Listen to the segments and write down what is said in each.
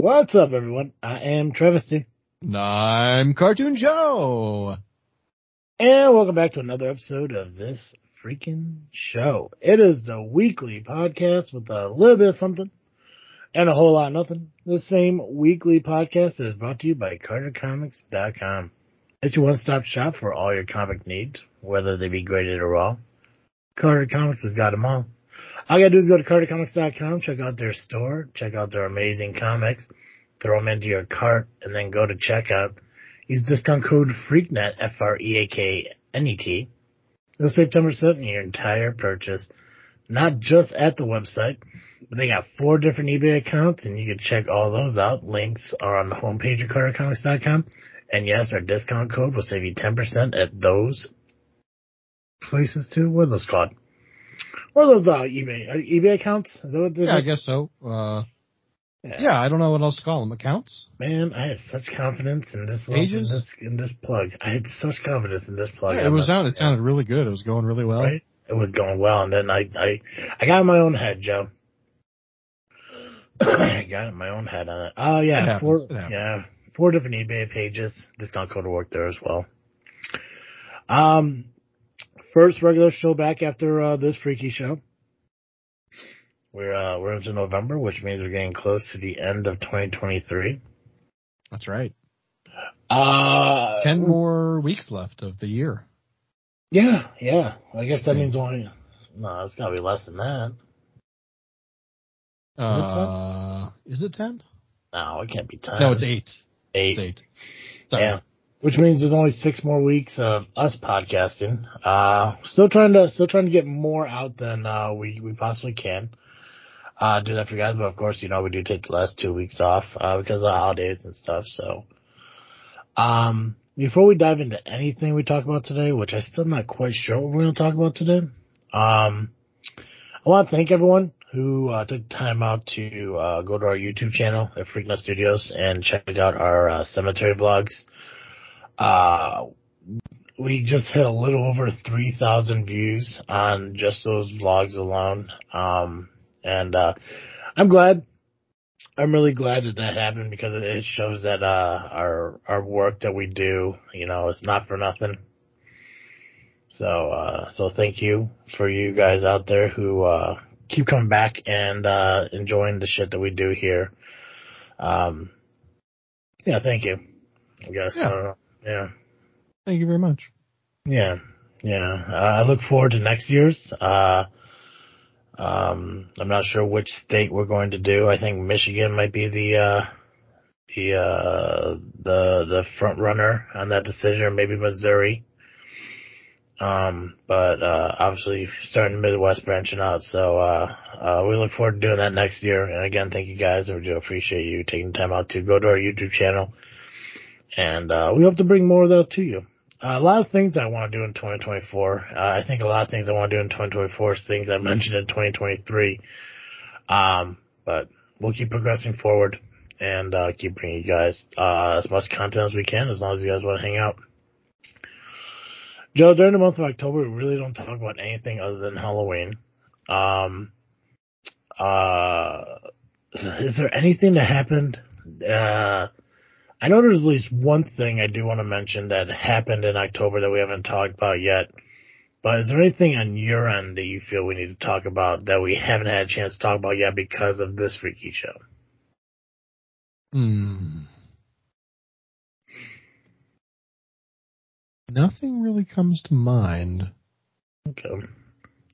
What's up, everyone? I am Travesty. I'm Cartoon Joe. And welcome back to another episode of this freaking show. It is the weekly podcast with a little bit of something and a whole lot of nothing. The same weekly podcast is brought to you by CarterComics.com. It's your one-stop shop for all your comic needs, whether they be graded or raw. Carter Comics has got them all. All you gotta do is go to CarterComics.com, check out their store, check out their amazing comics, throw them into your cart, and then go to checkout. Use discount code FREAKNET, F-R-E-A-K-N-E-T. You'll save 10% on your entire purchase, not just at the website, but they got four different eBay accounts, and you can check all those out. Links are on the homepage of CarterComics.com. And yes, our discount code will save you 10% at those places too. What are those called? What are those uh, eBay uh, eBay accounts? Is that what Yeah, I guess so. Uh, yeah. I don't know what else to call them. Accounts? Man, I had such confidence in this Pages? in this in this plug. I had such confidence in this plug. Yeah, it was sound. It sounded really good. It was going really well. right. It was going well, and then I I I got in my own head, Joe. I got in my own head on it. Oh yeah, It four yeah four different eBay pages. Discount code to work there as well. Um, first regular show back after uh, this freaky show. We're uh, we're into November, which means we're getting close to the end of 2023. That's right. Uh, Ten more weeks left of the year. Yeah, yeah. I guess that Yeah. means only. No, it's gotta be less than that. it Uh, is it ten? No, it can't be ten. No, it's eight. Eight. It's eight. Sorry. Yeah. Which means there's only six more weeks of us podcasting. Uh, still trying to, still trying to get more out than, uh, we, we possibly can. Uh, do that for you guys, but of course, you know, we do take the last two weeks off, uh, because of the holidays and stuff, so. Um, before we dive into anything we talk about today, which I'm still not quite sure what we're going to talk about today, um, I want to thank everyone who uh, took time out to uh, go to our YouTube channel at Freak Net Studios and check out our uh, cemetery vlogs. Uh, we just hit a little over 3,000 views on just those vlogs alone. Um, and, uh, I'm glad. I'm really glad that that happened because it- shows that, uh, our, our work that we do, you know, it's not for nothing. So, uh, so thank you for you guys out there who, uh, keep coming back and, uh, enjoying the shit that we do here. Um, yeah, thank you. I guess. Yeah. I. Yeah. Thank you very much. Yeah, yeah. Uh, I look forward to next year's. Uh, um, I'm not sure which state we're going to do. I think Michigan might be the uh, the uh, the the front runner on that decision, or maybe Missouri. Um, but uh, obviously starting Midwest branching out, so uh, uh, we look forward to doing that next year. And again, thank you guys. We do appreciate you taking time out to go to our YouTube channel, and uh, we hope to bring more of that to you. Uh, a lot of things I want to do in 2024. Uh, I think a lot of things I want to do in 2024 is things I mentioned in 2023. Um, but we'll keep progressing forward and uh, keep bringing you guys uh, as much content as we can, as long as you guys want to hang out. Joe, during the month of October, we really don't talk about anything other than Halloween. Um, uh, is there anything that happened? I know there's at least one thing I do want to mention that happened in October that we haven't talked about yet. But is there anything on your end that you feel we need to talk about that we haven't had a chance to talk about yet because of this freaky show? Hmm. Nothing really comes to mind. Okay.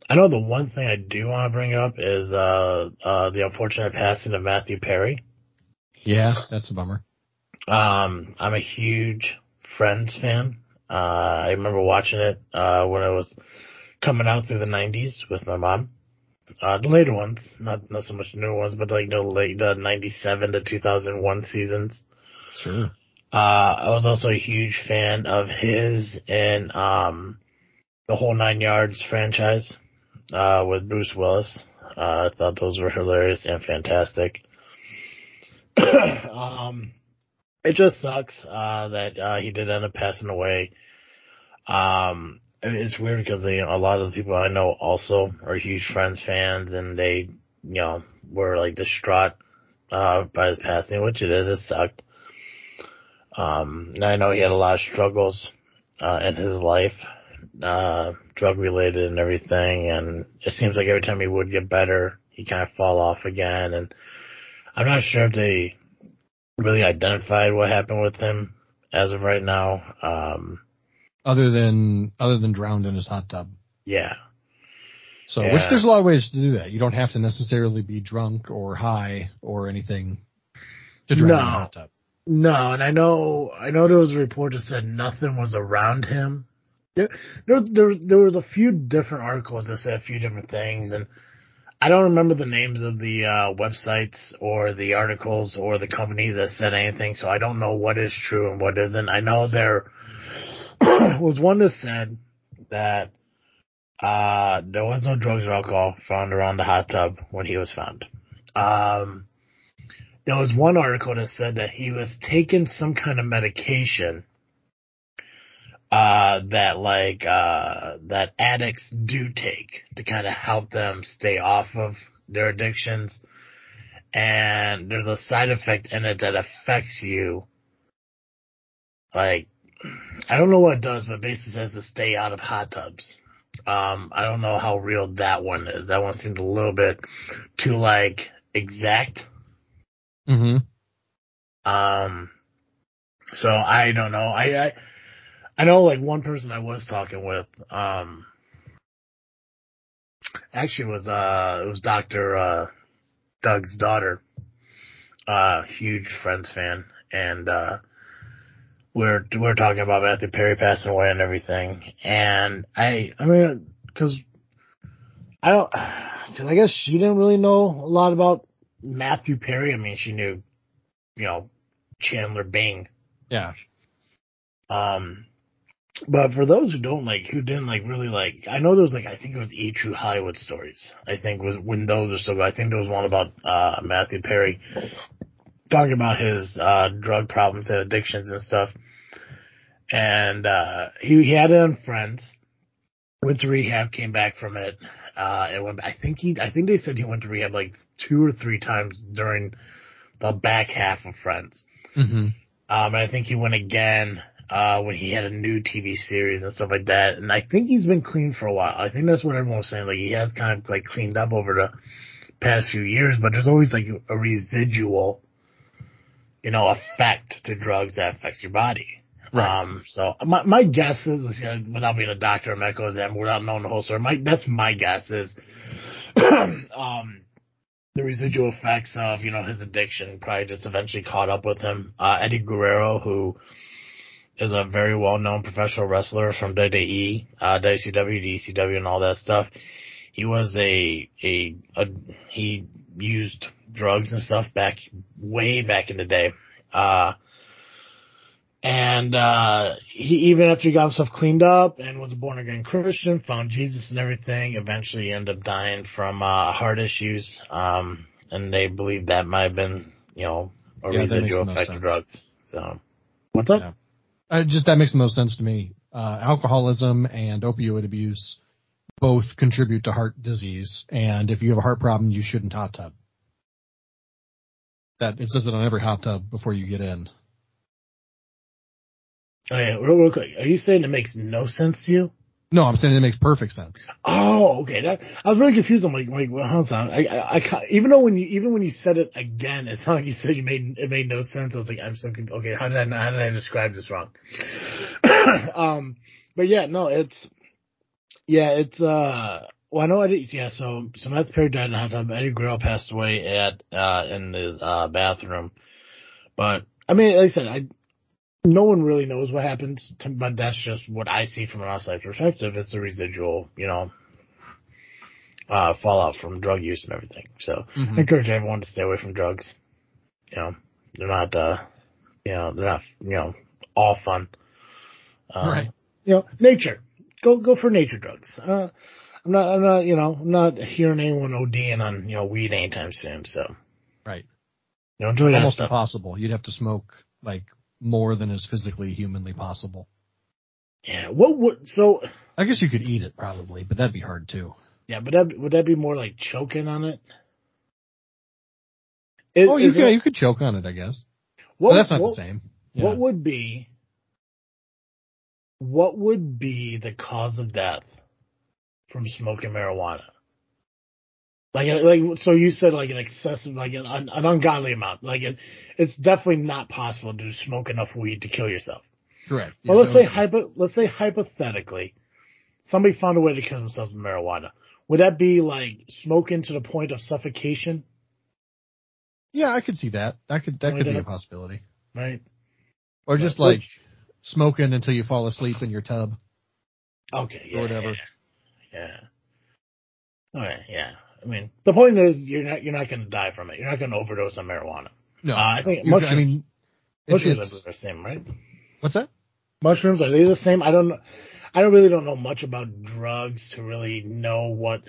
I know the one thing I do want to bring up is uh, uh, the unfortunate passing of Matthew Perry. Yeah, that's a bummer. Um, I'm a huge Friends fan. Uh, I remember watching it uh, when it was coming out through the '90s with my mom. Uh, the later ones, not not so much the newer ones, but like the late the '97 to 2001 seasons. Sure. Uh, I was also a huge fan of his and um, the whole Nine Yards franchise uh, with Bruce Willis. Uh, I thought those were hilarious and fantastic. um, it just sucks uh, that uh, he did end up passing away. Um, it's weird because you know, a lot of the people I know also are huge Friends fans, and they, you know, were like distraught uh, by his passing, which it is. It sucked. Um, and I know he had a lot of struggles uh, in his life, uh, drug related and everything. And it seems like every time he would get better, he kind of fall off again. And I'm not sure if they really identified what happened with him as of right now. Um, other than other than drowned in his hot tub. Yeah. So, yeah. which there's a lot of ways to do that. You don't have to necessarily be drunk or high or anything to drown no. in a hot tub. No, and I know I know there was a report that said nothing was around him. There, there, there, there was a few different articles that said a few different things, and I don't remember the names of the uh, websites or the articles or the companies that said anything, so I don't know what is true and what isn't. I know there was one that said that uh, there was no drugs or alcohol found around the hot tub when he was found. Um, there was one article that said that he was taking some kind of medication uh, that like uh, that addicts do take to kind of help them stay off of their addictions. And there's a side effect in it that affects you. Like, I don't know what it does, but basically says to stay out of hot tubs. Um, I don't know how real that one is. That one seemed a little bit too like exact. Mm-hmm. Um, so I don't know. I, I, I know like one person I was talking with, um, actually was, uh, it was Dr. Uh, Doug's daughter, uh, huge Friends fan. And, uh, we're, we're talking about Matthew Perry passing away and everything. And I, I mean, cause I don't, cause I guess she didn't really know a lot about Matthew Perry. I mean, she knew, you know, Chandler Bing. Yeah. Um, but for those who don't like, who didn't like really like, I know there was like, I think it was E True Hollywood Stories. I think was when those are still, I think there was one about, uh, Matthew Perry talking about his, uh, drug problems and addictions and stuff. And, uh, he, he had it on Friends, went to rehab, came back from it, uh, and went, I think he, I think they said he went to rehab like two or three times during the back half of Friends. Mm-hmm. Um, and I think he went again uh, when he had a new TV series and stuff like that. And I think he's been clean for a while. I think that's what everyone was saying. Like he has kind of like cleaned up over the past few years, but there's always like a residual, you know, effect to drugs that affects your body. Right. Um, so my, my guess is, you know, without being a doctor or medical exam, without knowing the whole story, my, that's my guess is, um, the residual effects of, you know, his addiction probably just eventually caught up with him. Uh, Eddie Guerrero, who is a very well-known professional wrestler from WWE, uh, WCW, ECW, and all that stuff. He was a, a, a, he used drugs and stuff back, way back in the day. Uh, and, uh, he, even after he got himself cleaned up and was a born again Christian, found Jesus and everything, eventually ended up dying from, uh, heart issues. Um, and they believe that might have been, you know, a Yeah, residual makes no effect of drugs. So, what's up? Yeah. Uh, just that makes the most sense to me. Uh, alcoholism and opioid abuse both contribute to heart disease, and if you have a heart problem, you shouldn't hot tub. That it says it on every hot tub before you get in. Oh yeah, real, real quick. Are you saying it makes no sense to you? No, I'm saying it makes perfect sense. Oh, okay. That, I was really confused. I'm like, wait, hold on. I, I, I, even though when you, even when you said it again, it's not like you said you made, it made no sense. I was like, I'm so confused. Okay, how did I, how did I describe this wrong? um, but yeah, no, it's, yeah, it's, uh, well, I know Eddie, yeah, so, so Matthew Perry died in a tub. Eddie Guerrero passed away at, uh, in the, uh, bathroom. But, I mean, like I said, I, no one really knows what happens, to, but that's just what I see from an outside perspective. It's a residual, you know, uh, fallout from drug use and everything. So Mhm. I encourage everyone to stay away from drugs. You know, they're not, uh, you know, they're not, you know, all fun. Um, Right. You know, nature. Go, go for nature drugs. Uh, I'm not, I'm not, you know, I'm not hearing anyone ODing on, you know, weed anytime soon. So, Right. you know, enjoy that Almost stuff. impossible. You'd have to smoke like more than is physically humanly possible. Yeah. What would, so, I guess you could eat it probably, but that'd be hard too. Yeah, but that would that be more like choking on it? Is- oh, you could it- you could choke on it, I guess. what, but that's not what, the same. What would be what would be the cause of death from smoking marijuana? Like, like, so you said like an excessive, like an, an ungodly amount. Like, it, it's definitely not possible to smoke enough weed to kill yourself. Correct. Well, Yeah, let's say hypo, let's say hypothetically, somebody found a way to kill themselves with marijuana. Would that be like smoking to the point of suffocation? Yeah, I could see that. That could that could be a possibility. Right? Or just Which- like smoking until you fall asleep in your tub. Okay. Yeah, Or whatever. Yeah. All right. Yeah. I mean, the point is, you're not you're not going to die from it. You're not going to overdose on marijuana. No, Uh, I think mushrooms- I mean, Mushrooms it's- are the same, right? what's that? Mushrooms are they the same? I don't know. I don't really don't know much about drugs to really know what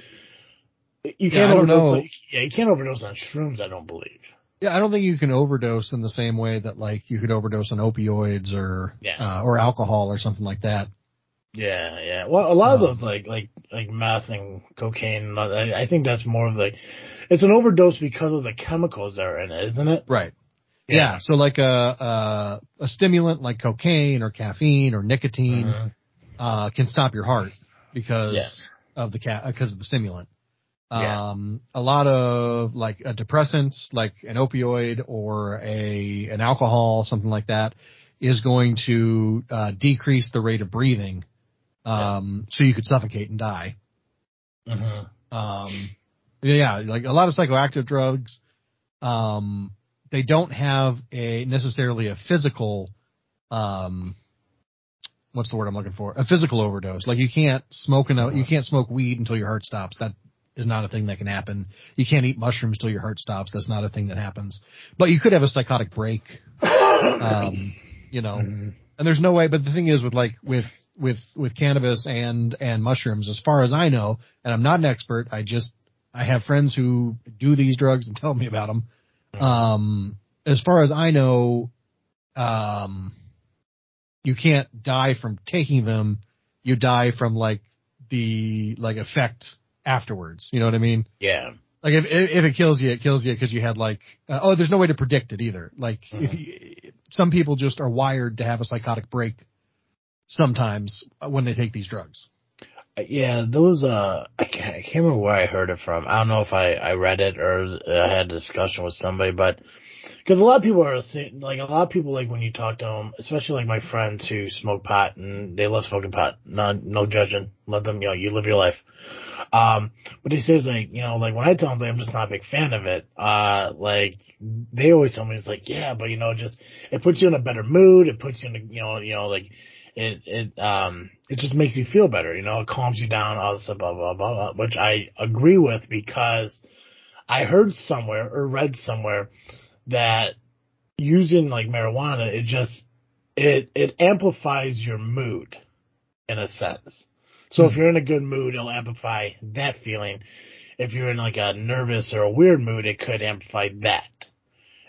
you can't I don't overdose. know. On, yeah, you can't overdose on shrooms. I don't believe. Yeah, I don't think you can overdose in the same way that like you could overdose on opioids or Yeah. uh, or alcohol or something like that. Yeah, yeah. Well, a lot of Um, those like like like meth and cocaine. I, I think that's more of like it's an overdose because of the chemicals that are in it, isn't it? Right. Yeah. So like a, a a stimulant like cocaine or caffeine or nicotine Mhm. uh, can stop your heart because Yeah. of the ca- because of the stimulant. Yeah. Um, a lot of like a depressant, like an opioid or a an alcohol, something like that, is going to uh, decrease the rate of breathing, um, so you could suffocate and die. Mhm. Um, yeah, like a lot of psychoactive drugs, um, they don't have a necessarily a physical, um, what's the word I'm looking for? A physical overdose. Like you can't smoke enough, you can't smoke weed until your heart stops. That is not a thing that can happen. You can't eat mushrooms till your heart stops. That's not a thing that happens. But you could have a psychotic break, um, you know, Mhm. And there's no way. But the thing is, with like with with with cannabis and and mushrooms, as far as I know, and I'm not an expert. I just I have friends who do these drugs and tell me about them. Um, as far as I know, um, you can't die from taking them. You die from like the like effect afterwards. You know what I mean? Yeah. Like if if it kills you, it kills you because you had like uh, oh, there's no way to predict it either. Like if you, some people just are wired to have a psychotic break sometimes when they take these drugs. Yeah, those, uh, I can't, I can't remember where I heard it from. I don't know if I, I read it or I had a discussion with somebody, but, cause a lot of people are saying, like, a lot of people, like, when you talk to them, especially like my friends who smoke pot and they love smoking pot, no, no judging, let them, you know, you live your life. Um, but he says, like, you know, like, when I tell them, like, I'm just not a big fan of it, uh, like, they always tell me, it's like, yeah, but, you know, just, it puts you in a better mood, it puts you in a, you know, you know, like, it it um it just makes you feel better, you know, it calms you down, all this blah blah blah, blah, which I agree with because I heard somewhere or read somewhere that using like marijuana, it just it it amplifies your mood in a sense. So if Hmm. you're in a good mood, it'll amplify that feeling. If you're in like a nervous or a weird mood, it could amplify that.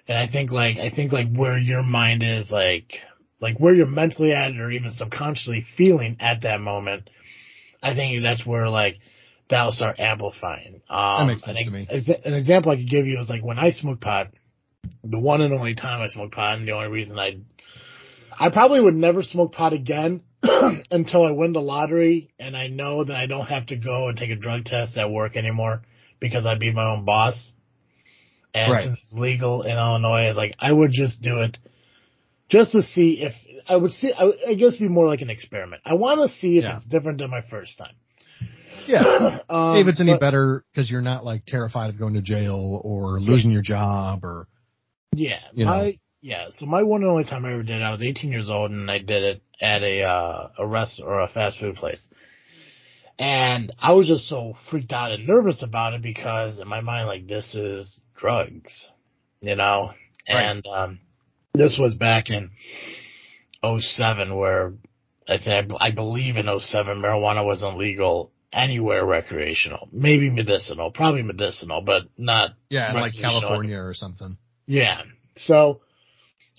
And I think like I think like where your mind is like like where you're mentally at or even subconsciously feeling at that moment, I think that's where like that'll start amplifying. Um, makes sense an, to me. An example I could give you is like when I smoke pot, the one and only time I smoked pot, and the only reason I, I probably would never smoke pot again until I win the lottery and I know that I don't have to go and take a drug test at work anymore because I'd be my own boss. And Right. since it's legal in Illinois, like I would just do it just to see if I would see. I, I guess be more like an experiment. I want to see if Yeah. it's different than my first time. Yeah. um, if it's any but- better because you're not like terrified of going to jail or losing your job or Yeah, you my yeah. So my one and only time I ever did, it, I was 18 years old, and I did it at a uh, a rest or a fast food place. And I was just so freaked out and nervous about it because in my mind, like this is drugs, you know. Right. And um, this was back in 07 where I think I believe in 07 marijuana wasn't legal anywhere recreational, maybe medicinal, probably medicinal, but not yeah, like California or something. Yeah. So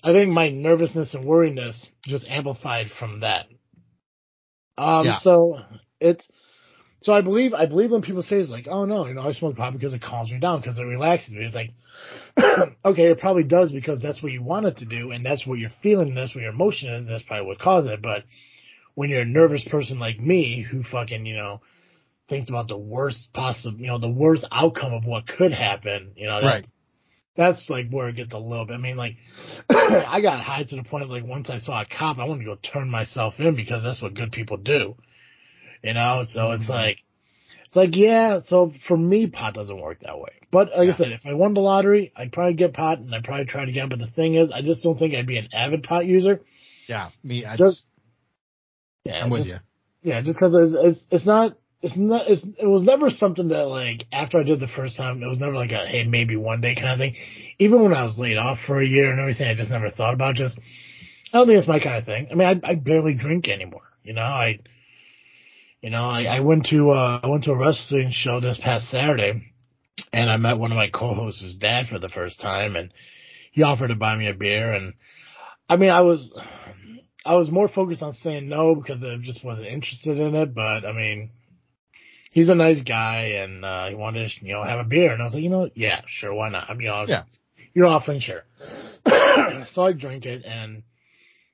I think my nervousness and worriness just amplified from that. Um, Yeah. so it's, so I believe I believe when people say it's like, oh no, you know, I smoke pot because it calms me down because it relaxes me. It's like, okay, it probably does because that's what you want it to do, and that's what you're feeling, and that's what your emotion is, and that's probably what caused it. But when you're a nervous person like me, who fucking you know thinks about the worst possible, you know, the worst outcome of what could happen, you know, that's, Right. That's like where it gets a little bit. I mean, like, I got high to the point of like once I saw a cop, I wanted to go turn myself in because that's what good people do, you know. So it's Mhm. like, it's like yeah. So for me, pot doesn't work that way. But like Yeah. I said, if I won the lottery, I'd probably get pot and I'd probably try it again. But the thing is, I just don't think I'd be an avid pot user. Yeah, me. I Just- Yeah, I'm with just- you. yeah, just because it's, it's it's not it's not it's, it was never something that like after I did the first time, it was never like a hey maybe one day kind of thing. Even when I was laid off for a year and everything, I just never thought about just. I don't think it's my kind of thing. I mean, I I barely drink anymore. You know, I you know I I went to uh I went to a wrestling show this past Saturday, and I met one of my co-hosts' dad for the first time, and he offered to buy me a beer, and I mean I was. I was more focused on saying no because I just wasn't interested in it. But I mean, he's a nice guy and uh, he wanted to, you know, have a beer. And I was like, you know, yeah, sure, why not? I mean, you know, Yeah. you're offering, sure. so I drink it, and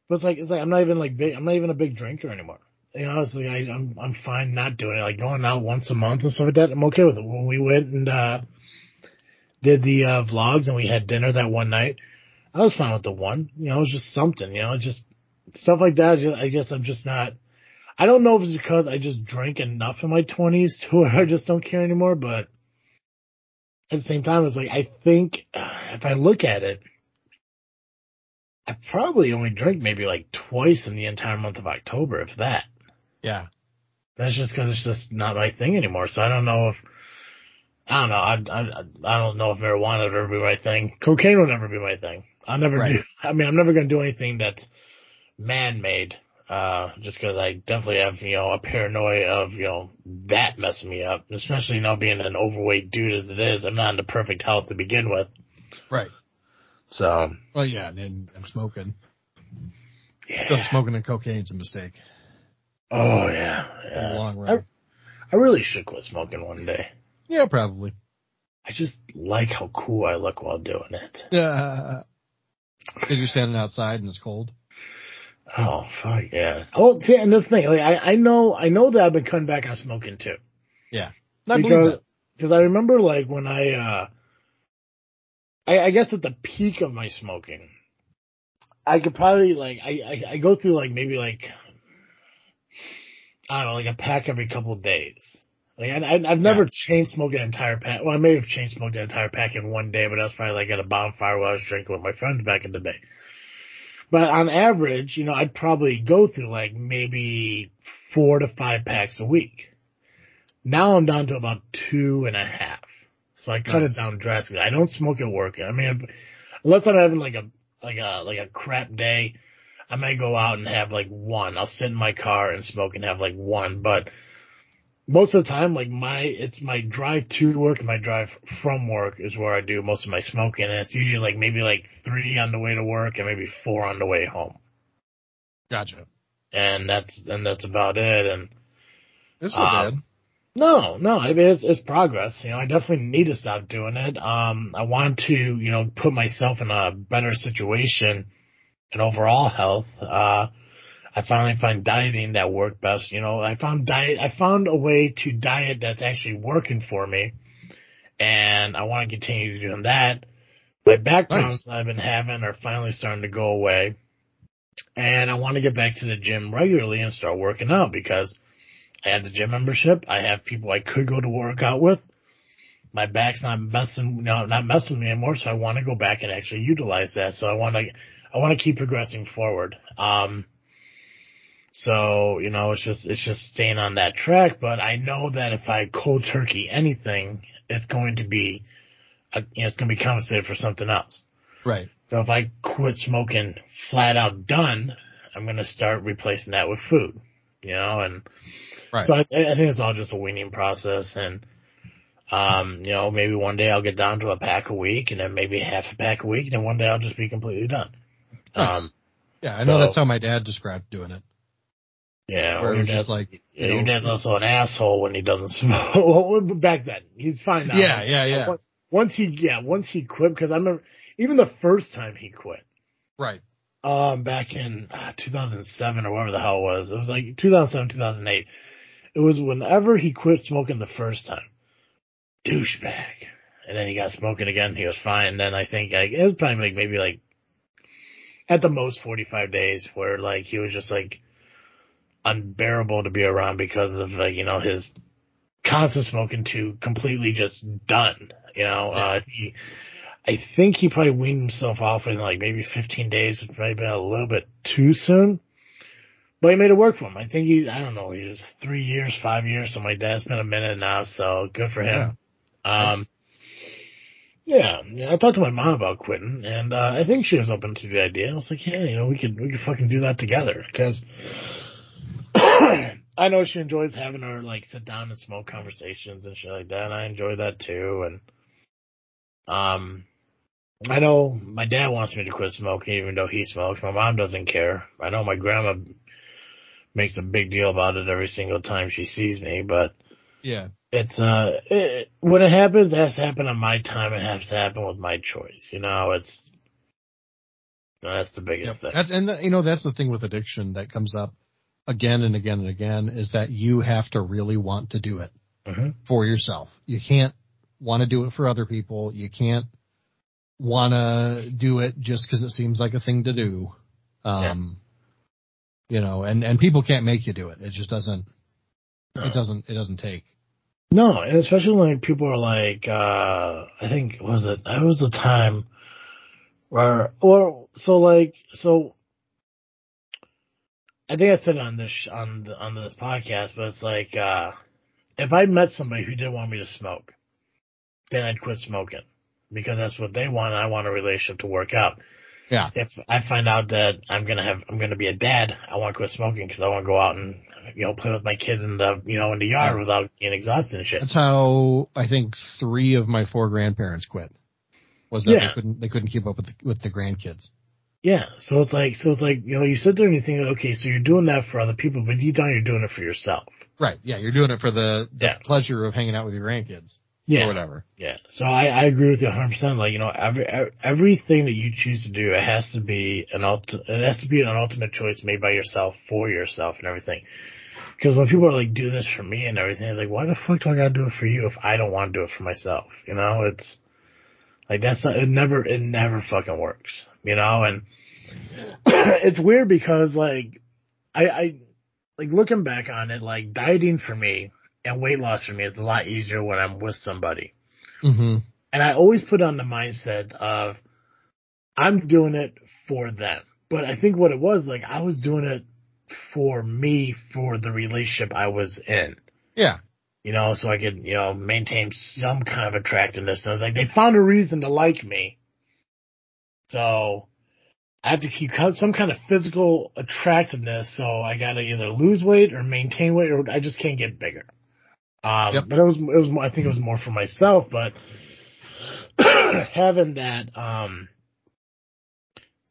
but it's like it's like I'm not even like big. I'm not even a big drinker anymore. You know, it's like I, I'm I'm fine not doing it. Like going out once a month and stuff like that. I'm okay with it. When we went and uh did the uh vlogs and we had dinner that one night, I was fine with the one. You know, it was just something. You know, just stuff like that. Just, I guess I'm just not. I don't know if it's because I just drank enough in my 20s to where I just don't care anymore, but at the same time, it's like, I think if I look at it, I probably only drank maybe like twice in the entire month of October, if that. Yeah. That's just because it's just not my thing anymore. So I don't know if, I don't know. I, I, I don't know if marijuana would ever be my thing. Cocaine will never be my thing. I'll never Right. do, I mean, I'm never going to do anything that's man-made. Uh, just cause I definitely have, you know, a paranoia of, you know, that messing me up. Especially, you know, being an overweight dude as it is. I'm not in the perfect health to begin with. Right. So, Well, yeah, and, and smoking. yeah. Smoking and cocaine's a mistake Oh, yeah. yeah. long run. I really should quit smoking one day. Yeah, probably. I just like how cool I look while doing it. Yeah. Because you're standing outside and it's cold. Oh fuck yeah! Oh, see, and this thing, like I, I know, I know that I've been cutting back on smoking too, Yeah, I believe because that. because I remember like when I, uh I, I guess at the peak of my smoking, I could probably like I, I I go through like maybe like I don't know like a pack every couple of days. Like I, I I've never chain smoked an entire pack. Well, I may have chain smoked an entire pack in one day, but that was probably like at a bonfire while I was drinking with my friends back in the day. But on average, you know, I'd probably go through like maybe four to five packs a week. Now I'm down to about two and a half. So I cut Nice. it down drastically. I don't smoke at work. I mean, if, unless I'm having like a like a like a crap day, I may go out and have like one. I'll sit in my car and smoke and have like one. But most of the time, like my it's my drive to work and my drive from work is where I do most of my smoking, and it's usually like maybe like three on the way to work and maybe four on the way home, Gotcha. and that's and that's about it. And It's not Um, bad. No, no, I mean, it's, it's progress. You know, I definitely need to stop doing it. Um, I want to, you know, put myself in a better situation in overall health. Uh, I finally find dieting that worked best. You know, I found diet, I found a way to diet that's actually working for me. And I want to continue doing that. My back Nice. problems that I've been having are finally starting to go away. And I want to get back to the gym regularly and start working out because I have the gym membership. I have people I could go to work out with. My back's not messing, no, not messing with me anymore. So I want to go back and actually utilize that. So I want to, I want to keep progressing forward. Um, so you know, it's just, it's just staying on that track. But I know that if I cold turkey anything, it's going to be, you know, it's going to be compensated for something else. Right. So if I quit smoking flat out done, I'm going to start replacing that with food, you know, and Right. so I, I think it's all just a weaning process. And, um, you know, maybe one day I'll get down to a pack a week and then maybe half a pack a week. And then one day I'll just be completely done. Nice. Um, yeah, I know so- that's how my dad described doing it. Yeah, or your just dad's, like, yeah, you your dad's also an asshole when he doesn't smoke. well, back then, he's fine now. Yeah, yeah, yeah. Once- Once he, yeah, once he quit, because I remember even the first time he quit, Right. um, back in uh, 2007 or whatever the hell it was. It was like 2007, 2008. It was whenever he quit smoking the first time. Douchebag. And then he got smoking again. He was fine. Then I think like, it was probably like maybe like at the most 45 days where like he was just like unbearable to be around because of like, you know, his constant smoking to completely just done. You know, uh, he, I think he probably weaned himself off in like maybe 15 days. It might have been a little bit too soon. But he made it work for him. I think he, I don't know, he's three years, five years, something like that. It's been a minute now, so good for him. Um, yeah, yeah, I talked to my mom about quitting, and uh, I think she was open to the idea. I was like, yeah, you know, we could we could fucking do that together because I know she enjoys having her like sit down and smoke conversations and shit like that. And I enjoy that too, and um, I know my dad wants me to quit smoking, even though he smokes. My mom doesn't care. I know my grandma makes a big deal about it every single time she sees me, but Yeah. it's uh it, when it happens, it has to happen on my time. It has to happen with my choice. You know, it's that's the biggest Yep. thing. That's and you know that's the thing with addiction that comes up again and again and again is that you have to really want to do it hmm for yourself. You can't want to do it for other people. You can't want to do it just because it seems like a thing to do. Um, you know, and and people can't make you do it. It just doesn't. No. It doesn't. It doesn't take. No, and especially when people are like, uh, I think was it? That was the time where, or so like, so. I think I said it on this sh- on the, on this podcast, but it's like, uh, if I met somebody who didn't want me to smoke, then I'd quit smoking because that's what they want. and I want a relationship to work out. Yeah. If I find out that I'm gonna have, I'm gonna be a dad, I want to quit smoking because I want to go out and you know play with my kids in the you know in the yard Yeah. without getting exhausted and shit. That's how I think three of my four grandparents quit. Was that Yeah. they couldn't they couldn't keep up with the, with the grandkids. Yeah, so it's like, so it's like, you know, you sit there and you think, okay, so you're doing that for other people, but deep down you're doing it for yourself. Right. Yeah. You're doing it for the, the Yeah. pleasure of hanging out with your grandkids or Yeah, whatever. yeah. So I, I agree with you 100. percent Like, you know, every, every everything that you choose to do, it has to be an ulti- it has to be an ultimate choice made by yourself for yourself and everything. Because when people are like, do this for me and everything, it's like, why the fuck do I gotta do it for you if I don't want to do it for myself? You know, it's like that's not, it never it never fucking works. You know, and it's weird because like I, I like looking back on it, like dieting for me and weight loss for me is a lot easier when I'm with somebody. Mm-hmm. And I always put on the mindset of I'm doing it for them. But I think what it was, like I was doing it for me for the relationship I was in. Yeah. You know, so I could, you know, maintain some kind of attractiveness. And I was like, they found a reason to like me. So I have to keep some kind of physical attractiveness. So I got to either lose weight or maintain weight or I just can't get bigger. Um, Yep. but it was, it was, more, I think it was more for myself, but having that, um,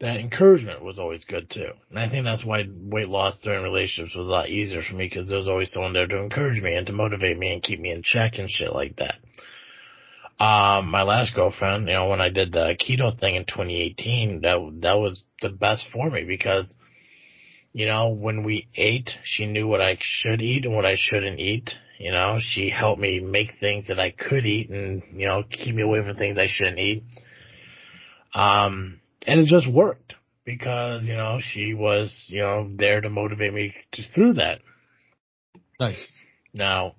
that encouragement was always good too. And I think that's why weight loss during relationships was a lot easier for me because there was always someone there to encourage me and to motivate me and keep me in check and shit like that. Um, my last girlfriend, you know, when I did the keto thing in 2018, that, that was the best for me because, you know, when we ate, she knew what I should eat and what I shouldn't eat. You know, she helped me make things that I could eat and, you know, keep me away from things I shouldn't eat. Um, and it just worked because, you know, she was, you know, there to motivate me to, through that. Nice. Now,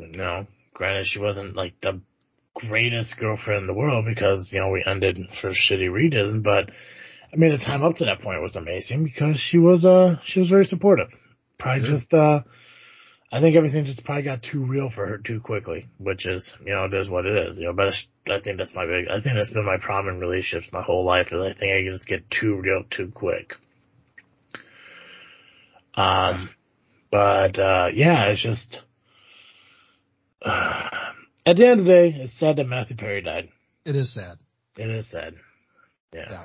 know, granted, she wasn't like the greatest girlfriend in the world because, you know, we ended for shitty reasons, but I mean, the time up to that point was amazing because she was, uh, she was very supportive. Probably Good. just, uh, I think everything just probably got too real for her too quickly, which is, you know, it is what it is, you know, but I think that's my big, I think that's been my problem in relationships my whole life is I think I just get too real too quick. Um, but, uh, yeah, it's just, uh, at the end of the day, it's sad that Matthew Perry died. It is sad. It is sad. Yeah. Yeah.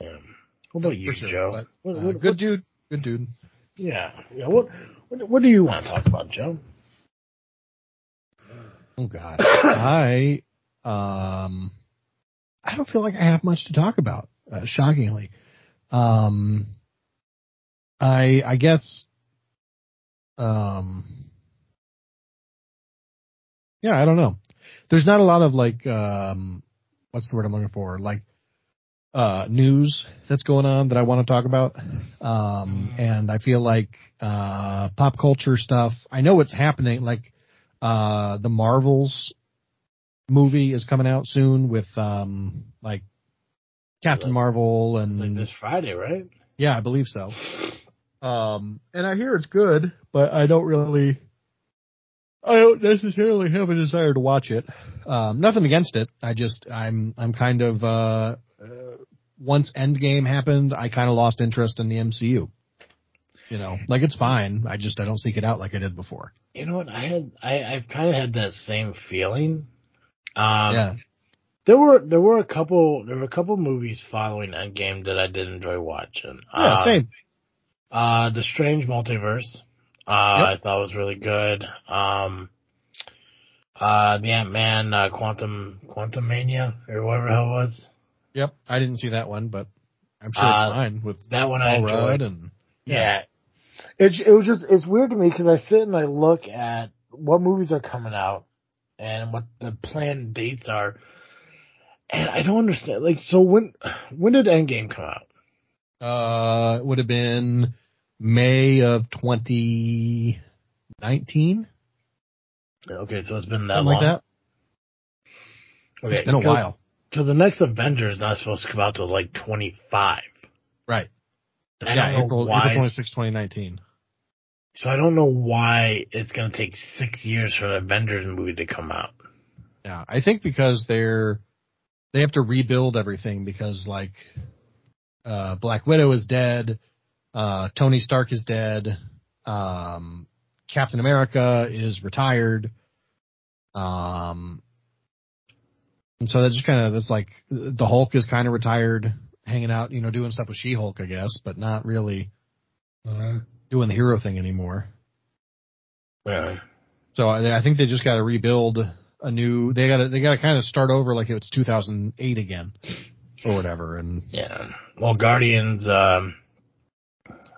Yeah. What about you, sure. Joe? But, What- uh, what- good what- dude. Good dude. Yeah. Yeah. What, what what do you want to talk about, Joe? Oh God, I um, I don't feel like I have much to talk about. Uh, shockingly, um, I I guess, um, yeah, I don't know. There's not a lot of like, um, what's the word I'm looking for? Like, uh, news that's going on that I want to talk about. Um, and I feel like, uh, pop culture stuff, I know what's happening. Like, uh, the Marvels movie is coming out soon with, um, like Captain Like- Marvel and like this Friday, right? yeah, I believe so. Um, and I hear it's good, but I don't really, I don't necessarily have a desire to watch it. Um, nothing against it. I just, I'm, I'm kind of, uh, uh once Endgame happened, I kind of lost interest in the MCU. You know, like it's fine. I just, I don't seek it out like I did before. You know what? I had I I've kind of had that same feeling. Um, yeah. There were there were a couple there were a couple movies following Endgame that I did enjoy watching. Yeah, Um, same. Uh, The Strange Multiverse, uh, I thought was really good. Um, uh, the Ant Man, uh, Quantum Quantumania or whatever hell it was. Yep. I didn't see that one, but I'm sure Uh, it's fine with That one I Paul enjoyed. Rudd and Yeah. It, it was just, it's weird to me because I sit and I look at what movies are coming out and what the planned dates are. And I don't understand. Like, so when, when did Endgame come out? Uh, it would have been May of 2019, Okay, so it's been that something long. like that. Okay, It's been a while. Because the next Avengers is not supposed to come out till like 25. Right. And I yeah, April, why. April 26, 2019. So I don't know why it's going to take six years for an Avengers movie to come out. Yeah, I think because they're they have to rebuild everything because like uh Black Widow is dead, uh Tony Stark is dead, um Captain America is retired. Um and so that just kind of it's like the Hulk is kind of retired, hanging out, you know, doing stuff with She-Hulk, I guess, but not really doing the hero thing anymore. Yeah. So I, I think they just got to rebuild a new. They got to they got to kind of start over like it's 2008 again, or whatever. And Yeah. Well, Guardians, um,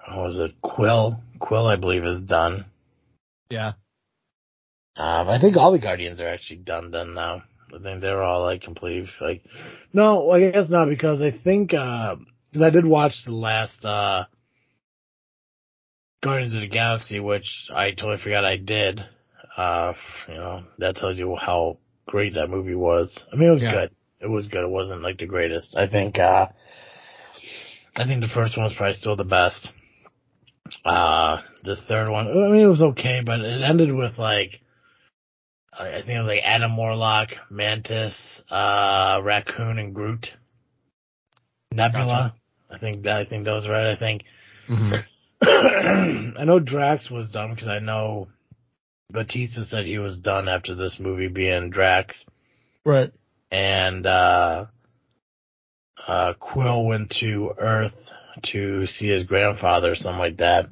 what was it? Quill. Quill, I believe, is done. yeah, Um, I think all the Guardians are actually done done now. I think they're all like complete. Like, no, I guess not because I think because I did watch the last uh Guardians of the Galaxy, which I totally forgot I did. Uh, you know, that tells you how great that movie was. I mean, it was Yeah. good. It was good. It wasn't like the greatest. I think. uh I think the first one was probably still the best. Uh, this third one, I mean, it was okay, but it ended with like, I think it was like Adam Warlock, Mantis, uh, Raccoon, and Groot. Nebula. I think that, I think that was right. I think. Mhm. I know Drax was done because I know Batista said he was done after this movie being Drax right. and uh, uh, Quill went to Earth to see his grandfather or something like that.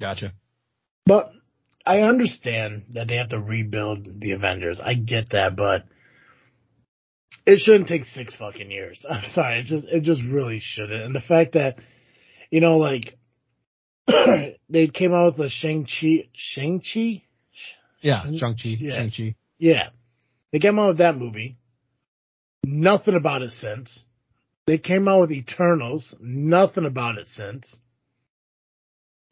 Gotcha. But I understand that they have to rebuild the Avengers. I get that, but it shouldn't take six fucking years. I'm sorry, it just it just really shouldn't. And the fact that you know, like they came out with the Shang Chi, Shang Chi, Yeah, Shang- Chi. Yeah. Shang Chi. Yeah. They came out with that movie. Nothing about it since. They came out with Eternals. Nothing about it since.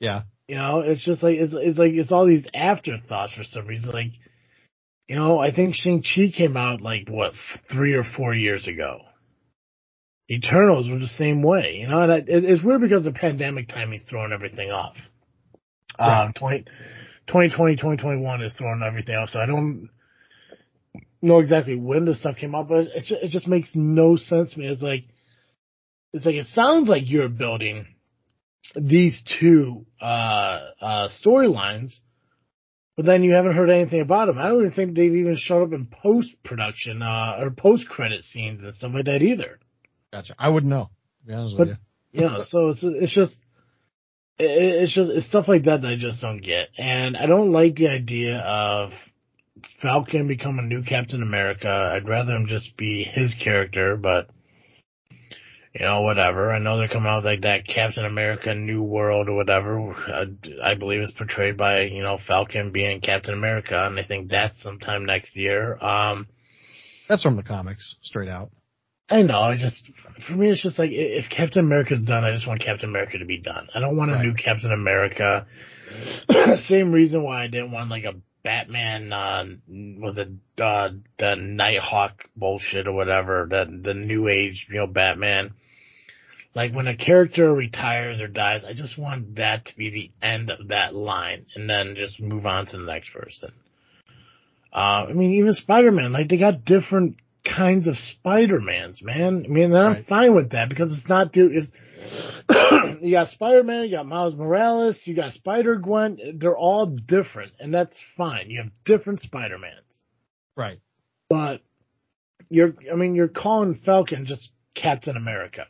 Yeah. You know, it's just like it's, it's like it's all these afterthoughts for some reason. Like, you know, I think Shang Chi came out like what three or four years ago. Eternals were the same way. You know, that, it, it's weird because the pandemic time he's throwing everything off. Right. Um, 20, 2020, 2021 is throwing everything off. So I don't know exactly when this stuff came out, but it just, it just makes no sense to me. It's like, it's like, it sounds like you're building these two, uh, uh, storylines, but then you haven't heard anything about them. I don't even think they've even showed up in post production, uh, or post credit scenes and stuff like that either. Gotcha. I wouldn't know. Be honest But- with You know, so it's it's just it, it's just it's stuff like that that I just don't get, and I don't like the idea of Falcon become a new Captain America. I'd rather him just be his character, but you know, whatever. I know they're coming out with like that Captain America New World or whatever. I, I believe it's portrayed by, you know, Falcon being Captain America, and I think that's sometime next year. Um, That's from the comics, straight out. I know, I just, for me, it's just like, if Captain America's done, I just want Captain America to be done. I don't want a Right. new Captain America. Same reason why I didn't want like a Batman, uh, with a, uh, the Nighthawk bullshit or whatever, the, the new age, you know, Batman. Like when a character retires or dies, I just want that to be the end of that line and then just move on to the next person. Uh, I mean, even Spider-Man, like they got different kinds of Spider-Mans, man. I mean, I'm Right. fine with that because it's not, dude, it's, you got Spider-Man, you got Miles Morales, you got Spider-Gwen, they're all different and that's fine. You have different Spider-Mans, Right. but you're, I mean, you're calling Falcon just Captain America.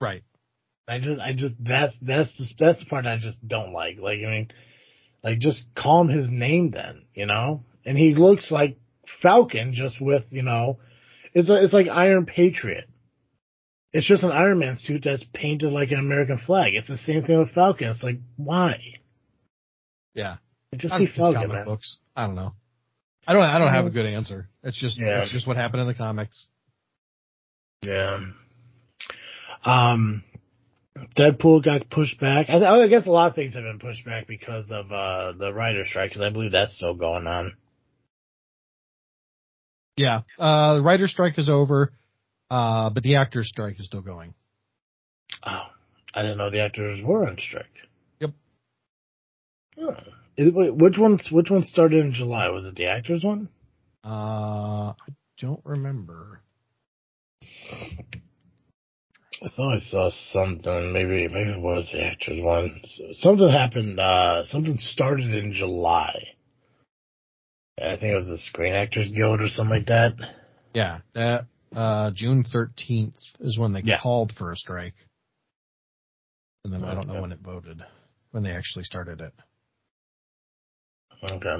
Right. I just, I just, that's, that's, the, that's the part I just don't like. Like, I mean, like, just call him his name then, you know? And he looks like Falcon just with, you know, it's, a, it's like Iron Patriot. It's just an Iron Man suit that's painted like an American flag. It's the same thing with Falcon. It's like, why? Yeah. Just I be don't- Falcon, man. books. I don't know. I don't. I don't have a good answer. It's just. Yeah. It's just what happened in the comics. Yeah. Um, Deadpool got pushed back. I, I guess a lot of things have been pushed back because of uh the writer strike, because I believe that's still going on. Yeah. Uh, the writer's strike is over, uh, but the actor's strike is still going. Oh, I didn't know the actors were on strike. Yep. Oh. Is, wait, which ones? Which one started in July? Was it the actors one? Uh, I don't remember. I thought I saw something. Maybe maybe it was the actors one. Something happened. Uh, something started in July. I think it was the Screen Actors Guild or something like that. Yeah. That uh, June thirteenth is when they Yeah. called for a strike, and then I don't know when it voted, when they actually started it. Okay.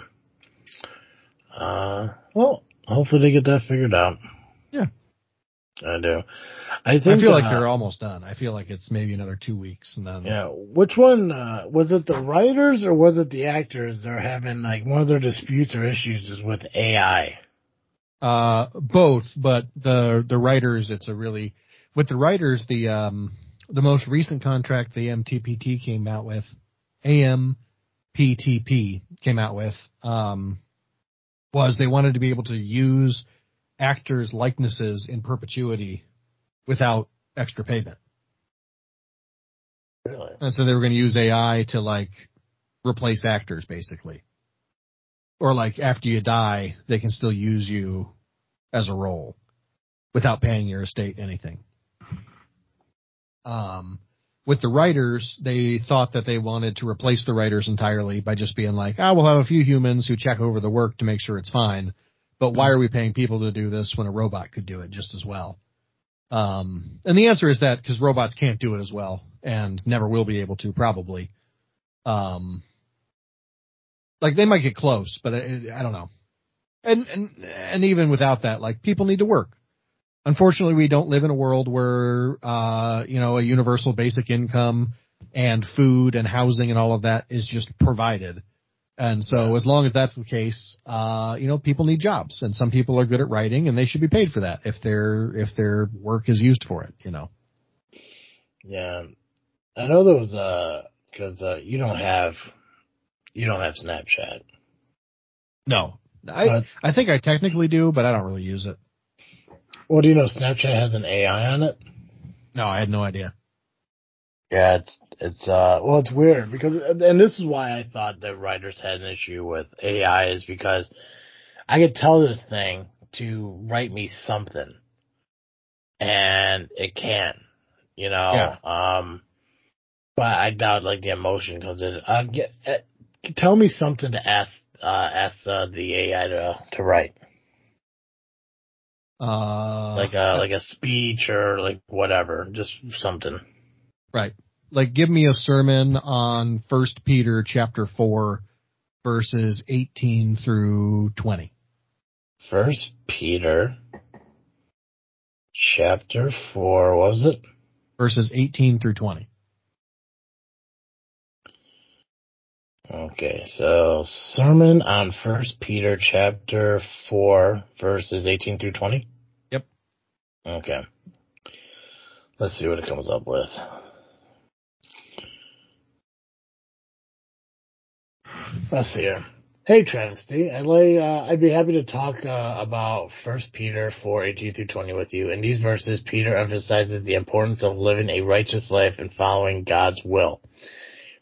Uh, well, hopefully they get that figured out. Yeah. I do. I think. I feel like uh, they're almost done. I feel like it's maybe another two weeks, and then Yeah. Which one, uh, was it the writers or was it the actors They're having like one of their disputes or issues is with AI? Uh, both, but the the writers, it's a really with the writers, the um the most recent contract the MTPT came out with, AMPTP came out with, um, was they wanted to be able to use actors' likenesses in perpetuity without extra payment, Really? and so they were going to use AI to like replace actors, basically, or like after you die, they can still use you as a role without paying your estate anything. Um, with the writers, they thought that they wanted to replace the writers entirely by just being like, ah, we'll have a few humans who check over the work to make sure it's fine. But why are we paying people to do this when a robot could do it just as well? Um, and the answer is that because robots can't do it as well and never will be able to probably. Um, like they might get close, but I, I don't know. And, and, and even without that, like people need to work. Unfortunately, we don't live in a world where, uh, you know, a universal basic income and food and housing and all of that is just provided. And so as long as that's the case, uh, you know, people need jobs and some people are good at writing and they should be paid for that if their, if their work is used for it, you know. Yeah. I know those, uh, cause, uh, you don't have, you don't have Snapchat. No. I, But- I think I technically do, but I don't really use it. Well, do you know Snapchat has an AI on it? No, I had no idea. Yeah, it's, it's, uh, well, it's weird because, and this is why I thought that writers had an issue with AI is because I could tell this thing to write me something and it can't, you know, um, but I doubt like the emotion comes in. Uh, get, uh, tell me something to ask, uh, ask, uh, the AI to, to write. Uh, Like a, like a speech or like whatever, just something. Right. Like give me a sermon on First Peter chapter 4 verses 18 through 20. First Peter chapter 4, what was it? Verses 18 through 20. Okay, so sermon on First Peter chapter 4 verses 18 through 20? Yep. Okay. Let's see what it comes up with. Let's see here. Hey Travesty, I'd like, uh, I'd be happy to talk uh, about First Peter 4, 18 through 20 with you. In these verses, Peter emphasizes the importance of living a righteous life and following God's will.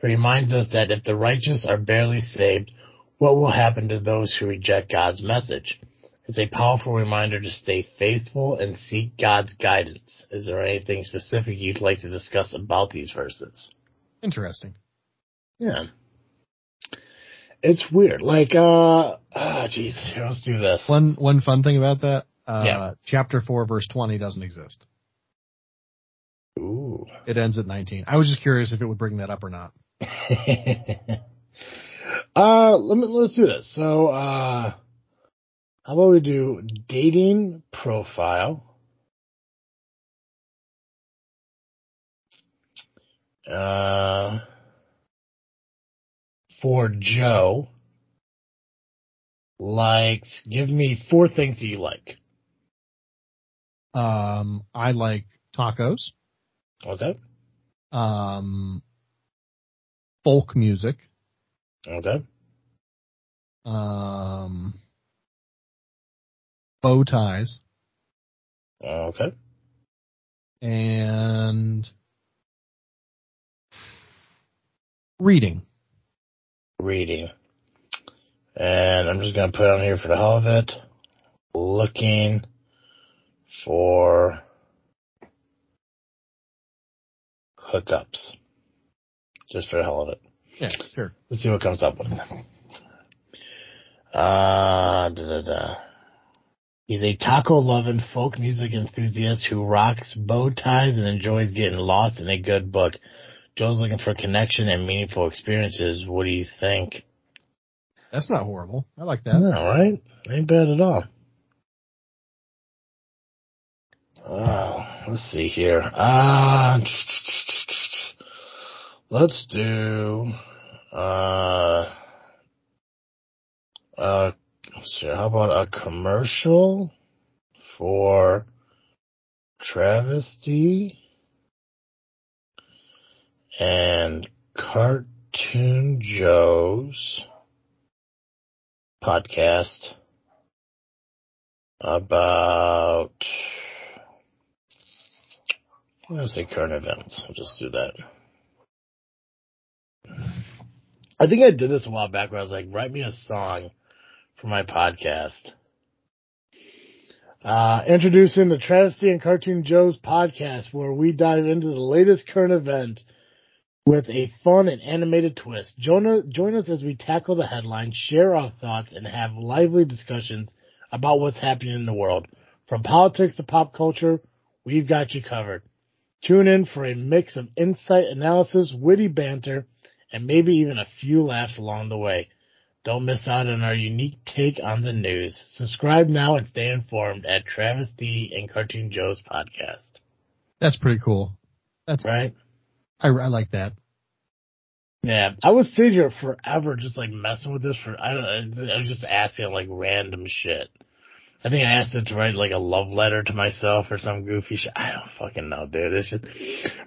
He reminds us that if the righteous are barely saved, what will happen to those who reject God's message? It's a powerful reminder to stay faithful and seek God's guidance. Is there anything specific you'd like to discuss about these verses? Interesting. Yeah. It's weird. Like, uh, ah, jeez, let's do this. One one fun thing about that, uh, Yeah. chapter 4 verse 20 doesn't exist. Ooh. It ends at 19. I was just curious if it would bring that up or not. uh, let me, let's do this. So, uh, how about we do dating profile? Uh, for Joe, likes, give me four things that you like. Um, I like tacos, Okay. um, folk music, Okay. um, bow ties, Okay. and reading. Reading. And I'm just going to put on here for the hell of it, looking for hookups. Just for the hell of it. Yeah, sure. Let's see what comes up with. Uh, da, da, da. He's a taco loving folk music enthusiast who rocks bow ties and enjoys getting lost in a good book. Joe's looking for connection and meaningful experiences. What do you think? That's not horrible. I like that. Yeah, right? Ain't bad at all. Oh, let's see here. Uh, let's do, uh, uh, let's see, how about a commercial for Travesty and Cartoon Joe's podcast about I'm gonna say current events. I'll just do that. I think I did this a while back where I was like, write me a song for my podcast. Uh, introducing the Travesty and Cartoon Joe's podcast where we dive into the latest current events with a fun and animated twist. Join, join us as we tackle the headlines, share our thoughts, and have lively discussions about what's happening in the world. From politics to pop culture, we've got you covered. Tune in for a mix of insight analysis, witty banter, and maybe even a few laughs along the way. Don't miss out on our unique take on the news. Subscribe now and stay informed at Travis D and Cartoon Joe's podcast. That's pretty cool. That's Right? I, I like that. Yeah, I was sitting here forever just like messing with this for, I don't I was just asking like random shit. I think I asked it to write like a love letter to myself or some goofy shit. I don't fucking know, dude. It's just,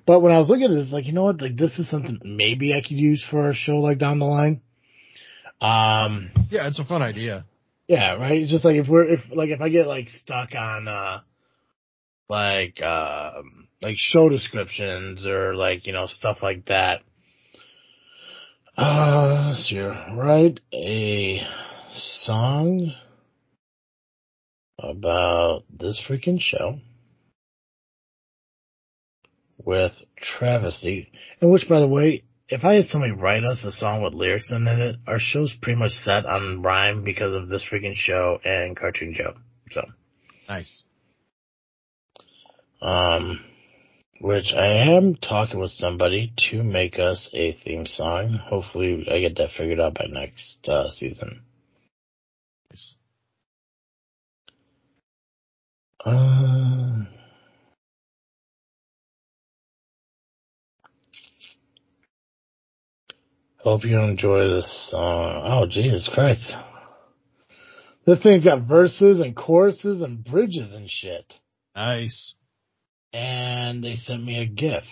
but when I was looking at this, like, you know what? Like, this is something maybe I could use for a show like down the line. Um, Yeah, it's a fun idea. yeah, right. It's just like if we're, if, like, if I get like stuck on, uh, like, um, like show descriptions or like, you know, stuff like that. Uh, let's see. Write a song about this freaking show with travesty. And which, by the way, if I had somebody write us a song with lyrics in it, our show's pretty much set on rhyme because of this freaking show and Cartoon Joe. So, Nice. Um, which I am talking with somebody to make us a theme song. Hopefully, I get that figured out by next uh, season. Nice. Uh, hope you enjoy this song. Oh, Jesus Christ. This thing's got verses and choruses and bridges and shit. Nice. And they sent me a GIF.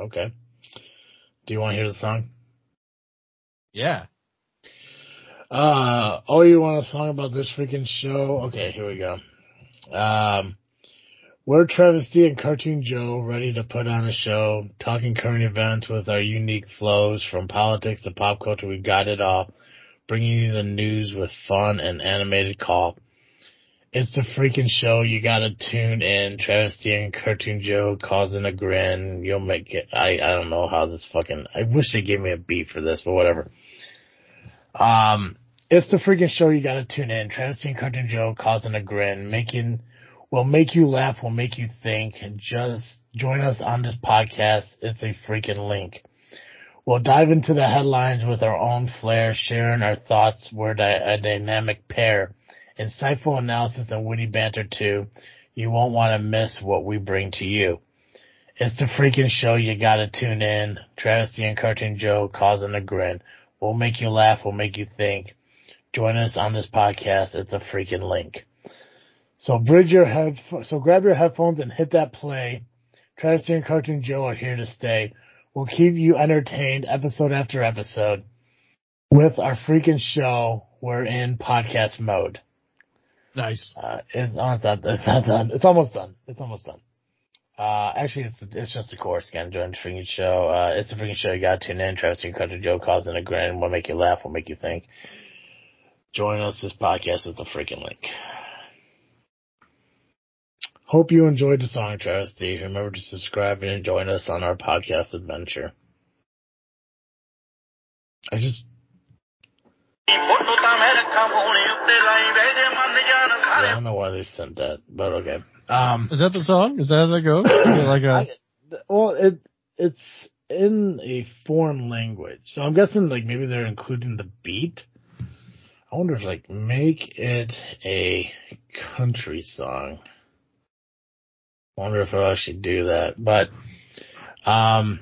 Okay. Do you want to hear the song? Yeah. Uh, oh, you want a song about this freaking show? Okay, here we go. Um, we're Travesty and Cartoon Joe ready to put on a show, talking current events with our unique flows from politics to pop culture. We've got it all, bringing you the news with fun and animated call. It's the freaking show. You gotta tune in. Travesty and Cartoon Joe causing a grin. You'll make it. I, I don't know how this fucking, I wish they gave me a beat for this, but whatever. Um, it's the freaking show you gotta tune in. Travesty and Cartoon Joe causing a grin, making, will make you laugh, will make you think. Just join us on this podcast. It's a freaking link. We'll dive into the headlines with our own flair, sharing our thoughts. We're a dynamic pair. Insightful analysis and witty banter too. You won't want to miss what we bring to you. It's the freaking show you gotta tune in. Travesty and Cartoon Joe causing a grin. We'll make you laugh, we'll make you think. Join us on this podcast. It's a freaking link. So bridge your head, so grab your headphones and hit that play. Travesty and Cartoon Joe are here to stay. We'll keep you entertained episode after episode. With our freaking show, we're in podcast mode. Nice. Uh, it's, oh, it's, not, it's not done. It's almost done. It's almost done. Uh, actually, it's it's just a chorus again. Join the freaking show. Uh, it's a freaking show. You got to tune in. Travesty and Cartoon Joe causing a grin. Will make you laugh. Will make you think. Join us. This podcast is a freaking link. Hope you enjoyed the song, Travesty. Remember to subscribe and join us on our podcast adventure. I just. I don't know why they sent that, but okay. Um, Is that the song? Is that how that goes? Like a I, well, it it's in a foreign language, so I'm guessing like maybe they're including the beat. I wonder if like make it a country song. I wonder if I'll actually do that, but um,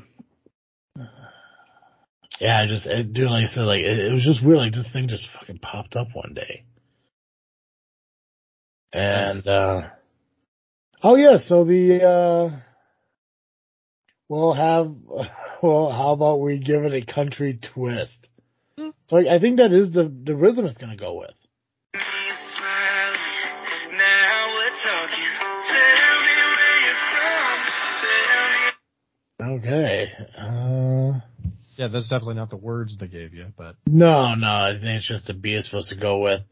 yeah, I just it, dude, like I said, like it, it was just weird. Like this thing just fucking popped up one day, and uh, oh yeah, so the uh, we'll have well, how about we give it a country twist? So like, I think that is the the rhythm it's gonna go with. Okay. Uh, yeah, that's definitely not the words they gave you, but no, no, I think it's just the beat it's supposed to go with.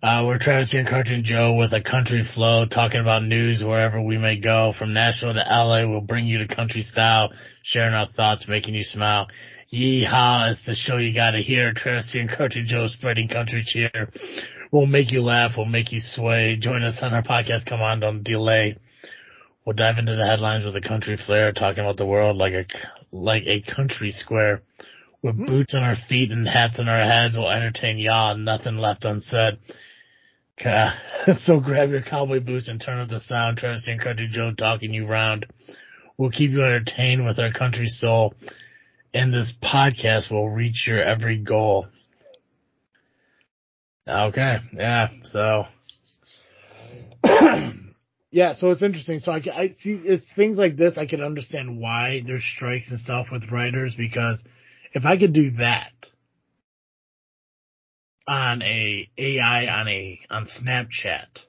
Uh, we're Travesty and Cartoon Joe with a country flow, talking about news wherever we may go. From Nashville to LA, we'll bring you the country style, sharing our thoughts, making you smile. Yeehaw, it's the show you gotta hear. Travesty and Cartoon Joe spreading country cheer. We'll make you laugh, we'll make you sway. Join us on our podcast, come on, don't delay. We'll dive into the headlines with a country flair, talking about the world like a, like a country square. With Hmm. boots on our feet and hats on our heads, we'll entertain y'all, nothing left unsaid. So grab your cowboy boots and turn up the sound. Travesty and Country Joe talking you round. We'll keep you entertained with our country soul. And this podcast will reach your every goal. Okay, yeah, so. yeah, so it's interesting. So I, I see, it's things like this, I can understand why there's strikes and stuff with writers because if I could do that on a AI on a on Snapchat,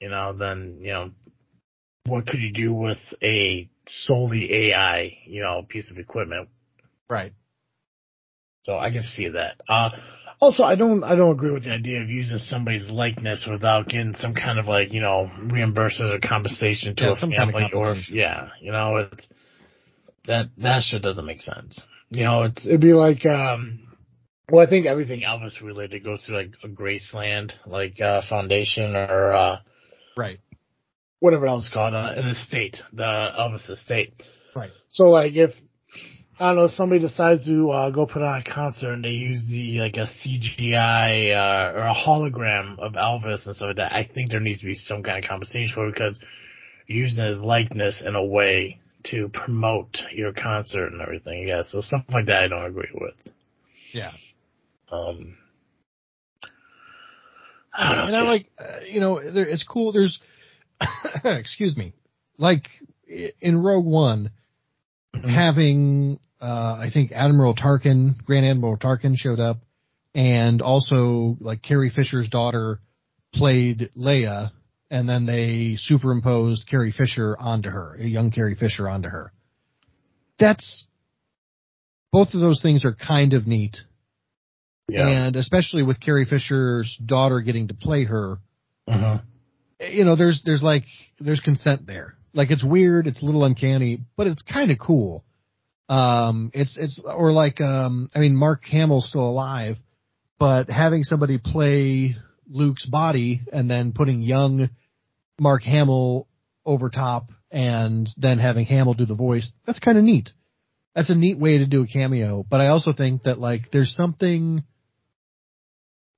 you know, then you know, what could you do with a solely AI, you know, piece of equipment? right. So I can see that. Uh, also, I don't, I don't agree with the idea of using somebody's likeness without getting some kind of like, you know, reimbursement or compensation to Yeah, a some kind of family or, yeah, you know, it's, that, that shit doesn't make sense. You know, it's, it'd be like, um, well, I think everything Elvis related goes through like a Graceland, like, uh, foundation or, uh, Right. whatever else called, uh, an estate, the Elvis estate. Right. So like if I don't know somebody decides to uh, go put on a concert and they use the like a CGI uh, or a hologram of Elvis and stuff like that, I think there needs to be some kind of compensation for it because using his likeness in a way to promote your concert and everything. Yeah, so stuff like that I don't agree with. Yeah. Um, I don't know. and I like, uh, you know, there, it's cool. There's, excuse me, like in Rogue One, mm-hmm. having, uh, I think Admiral Tarkin, Grand Admiral Tarkin showed up, and also like Carrie Fisher's daughter played Leia, and then they superimposed Carrie Fisher onto her, a young Carrie Fisher onto her. That's both of those things are kind of neat. Yeah. And especially with Carrie Fisher's daughter getting to play her, uh-huh. you know, there's there's like there's consent there. Like it's weird, it's a little uncanny, but it's kind of cool. Um, it's it's or like um, I mean, Mark Hamill's still alive, but having somebody play Luke's body and then putting young Mark Hamill over top and then having Hamill do the voice, that's kind of neat. That's a neat way to do a cameo. But I also think that like there's something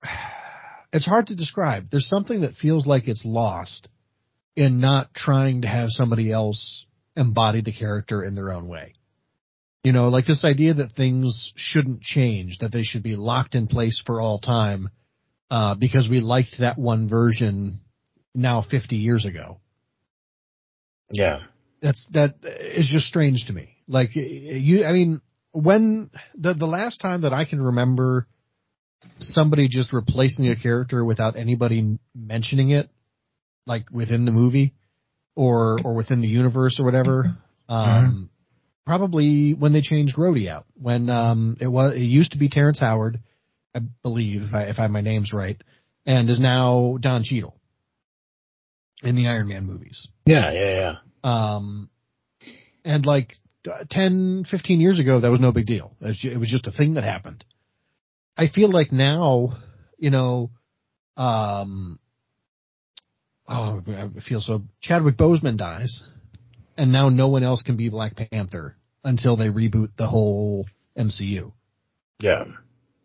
it's hard to describe. There's something that feels like it's lost in not trying to have somebody else embody the character in their own way. You know, like this idea that things shouldn't change, that they should be locked in place for all time, uh, because we liked that one version now 50 years ago. Yeah. That's, that is just strange to me. Like, you, I mean, when, the, the last time that I can remember somebody just replacing a character without anybody mentioning it, like within the movie or or within the universe or whatever. Um, mm-hmm. Probably when they changed Rhodey out, when um, it was it used to be Terrence Howard, I believe if I if I my names right, and is now Don Cheadle in the Iron Man movies. Yeah, yeah, yeah. Um, and like 10, 15 years ago, that was no big deal. It was just a thing that happened. I feel like now, you know, um, oh, I feel so. Chadwick Boseman dies, and now no one else can be Black Panther until they reboot the whole MCU. Yeah,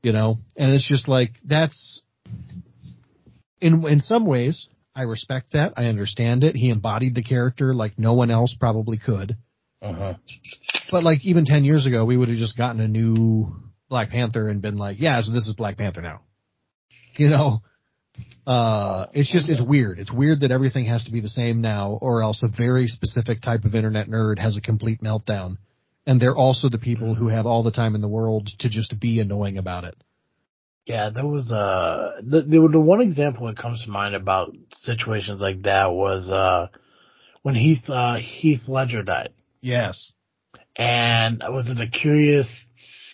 you know, and it's just like that's in in some ways I respect that. I understand it. He embodied the character like no one else probably could. Uh-huh. But like even ten years ago, we would have just gotten a new Black Panther and been like, yeah, so this is Black Panther now. You know, uh, it's just, it's weird. It's weird that everything has to be the same now or else a very specific type of internet nerd has a complete meltdown. And they're also the people who have all the time in the world to just be annoying about it. Yeah, there was uh the the, one example that comes to mind about situations like that was uh when Heath uh Heath Ledger died. Yes. And was it a curious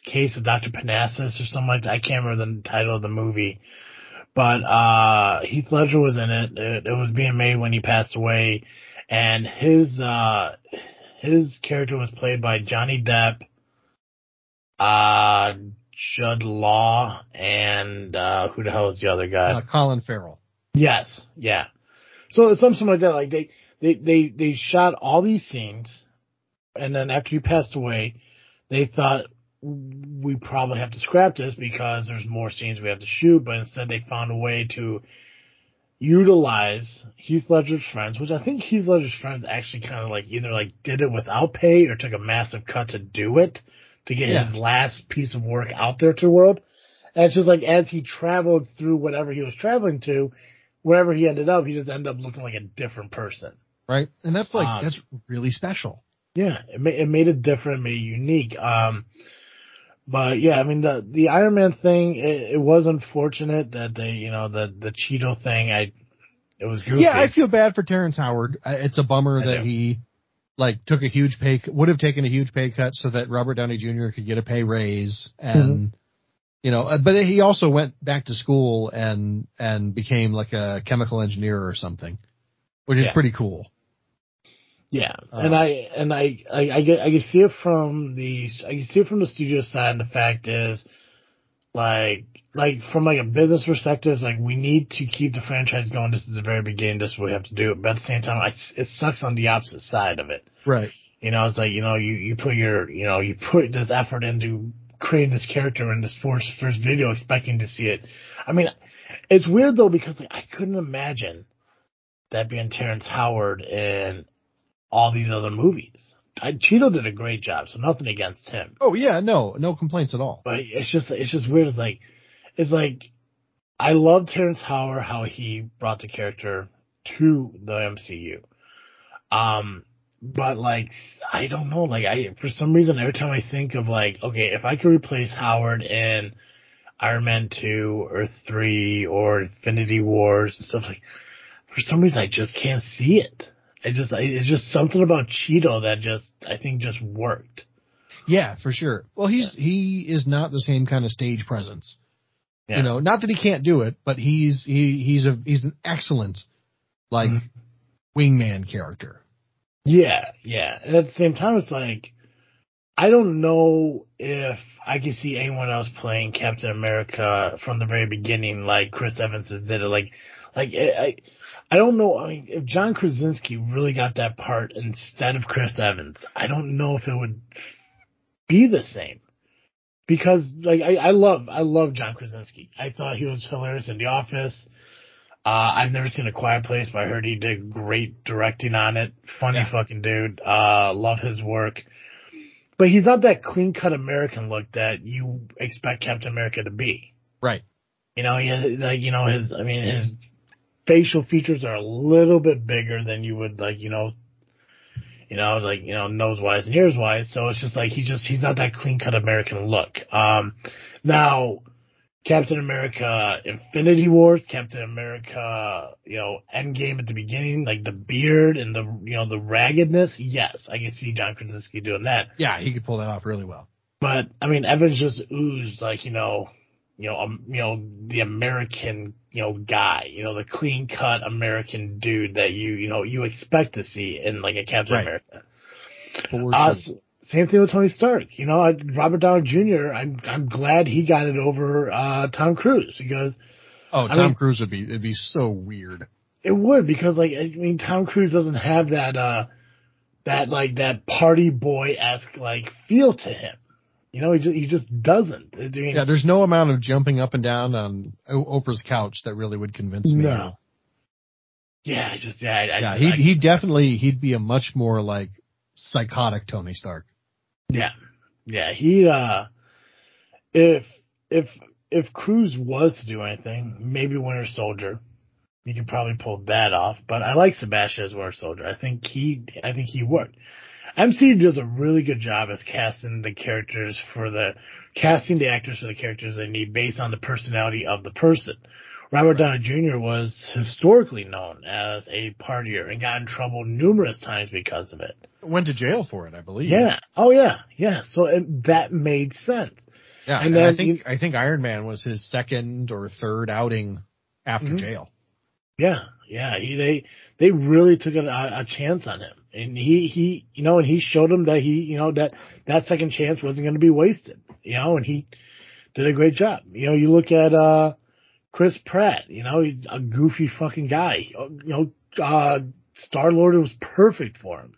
case of Dr. Parnassus or something like that. I can't remember the title of the movie. But, uh, Heath Ledger was in it. it. It was being made when he passed away. And his, uh, his character was played by Johnny Depp, uh, Jude Law, and, uh, who the hell is the other guy? Uh, Colin Farrell. Yes. Yeah. So it's something like that. Like they, they, they, they shot all these scenes. And then after he passed away, they thought, we probably have to scrap this because there's more scenes we have to shoot, but instead they found a way to utilize Heath Ledger's friends, which I think Heath Ledger's friends actually kind of like either like did it without pay or took a massive cut to do it to get yeah. his last piece of work out there to the world. And it's just like as he traveled through whatever he was traveling to, wherever he ended up, he just ended up looking like a different person. Right. And that's like, um, that's really special. Yeah. It made, it made it different, made it unique. Um, but yeah, I mean the the Iron Man thing, it, it was unfortunate that they, you know, the the Cheadle thing. I it was goofy. Yeah, I feel bad for Terrence Howard. It's a bummer I that do. he like took a huge pay would have taken a huge pay cut so that Robert Downey Jr. could get a pay raise and mm-hmm. you know, uh, but he also went back to school and and became like a chemical engineer or something, which is yeah. pretty cool. Yeah, uh, and I and I, I I get I can see it from the I can see it from the studio side. And the fact is, like like from like a business perspective, it's like we need to keep the franchise going. This is the very beginning. This is what we have to do. But at the same time, I, it sucks on the opposite side of it. Right. You know, it's like you know you you put your you know you put this effort into creating this character in this first first video, expecting to see it. I mean, it's weird though because like I couldn't imagine that being Terrence Howard in all these other movies. I, Cheadle did a great job, so nothing against him. Oh yeah, no, no complaints at all. But it's just it's just weird. It's like it's like I love Terrence Howard how he brought the character to the MCU. Um, but like I don't know, like I for some reason every time I think of like okay, if I could replace Howard in Iron Man two or three or Infinity Wars and stuff like, for some reason I just can't see it. I just I, it's just something about Cheadle that just I think just worked. Yeah, for sure. Well, he's yeah. he is not the same kind of stage presence. Yeah. You know, not that he can't do it, but he's he he's a he's an excellent like mm-hmm. wingman character. Yeah, yeah. And at the same time, it's like I don't know if I can see anyone else playing Captain America from the very beginning, like Chris Evans did it. Like, like I, I don't know. I mean, if John Krasinski really got that part instead of Chris Evans, I don't know if it would be the same. Because like I, I love I love John Krasinski. I thought he was hilarious in The Office. Uh, I've never seen A Quiet Place, but I heard he did great directing on it. Funny yeah. fucking dude. Uh, love his work. But he's not that clean cut American look that you expect Captain America to be. Right. You know, he has, like, you know, his, I mean, his facial features are a little bit bigger than you would, like, you know, you know, like, you know, nose wise and ears wise. So it's just like, he just, he's not that clean cut American look. Um, now, Captain America Infinity Wars, Captain America, you know, Endgame at the beginning, like the beard and the, you know, the raggedness. Yes, I can see John Krasinski doing that. Yeah, he could pull that off really well. But I mean, Evans just oozed like, you know, you know, um, you know, the American, you know, guy, you know, the clean cut American dude that you, you know, you expect to see in like a Captain right. America. Uh, same thing with Tony Stark. You know, Robert Downey Jr. I'm I'm glad he got it over uh, Tom Cruise because. Oh, Tom I mean, Cruise would be it'd be so weird. It would because like I mean Tom Cruise doesn't have that uh that like that party boy esque like feel to him. You know, he just he just doesn't. I mean, yeah, there's no amount of jumping up and down on Oprah's couch that really would convince me. No. Yeah, I just yeah, I, yeah. Just, he he definitely he'd be a much more like psychotic Tony Stark. Yeah. Yeah. He, uh, if, if, if Cruise was to do anything, maybe Winter Soldier, you could probably pull that off. But I like Sebastian as Winter Soldier. I think he, I think he worked. MC does a really good job as casting the characters for the casting the actors for the characters they need based on the personality of the person. Robert Downey Jr. was historically known as a partier and got in trouble numerous times because of it. Went to jail for it, I believe. Yeah. Oh yeah. Yeah. So it, that made sense. Yeah. And, and then I think I think Iron Man was his second or third outing after mm-hmm. jail. Yeah. Yeah. He, they they really took a, a chance on him, and he he you know, and he showed him that he you know that that second chance wasn't going to be wasted. You know, and he did a great job. You know, you look at uh Chris Pratt, you know, he's a goofy fucking guy. You know, uh, Star Lord was perfect for him.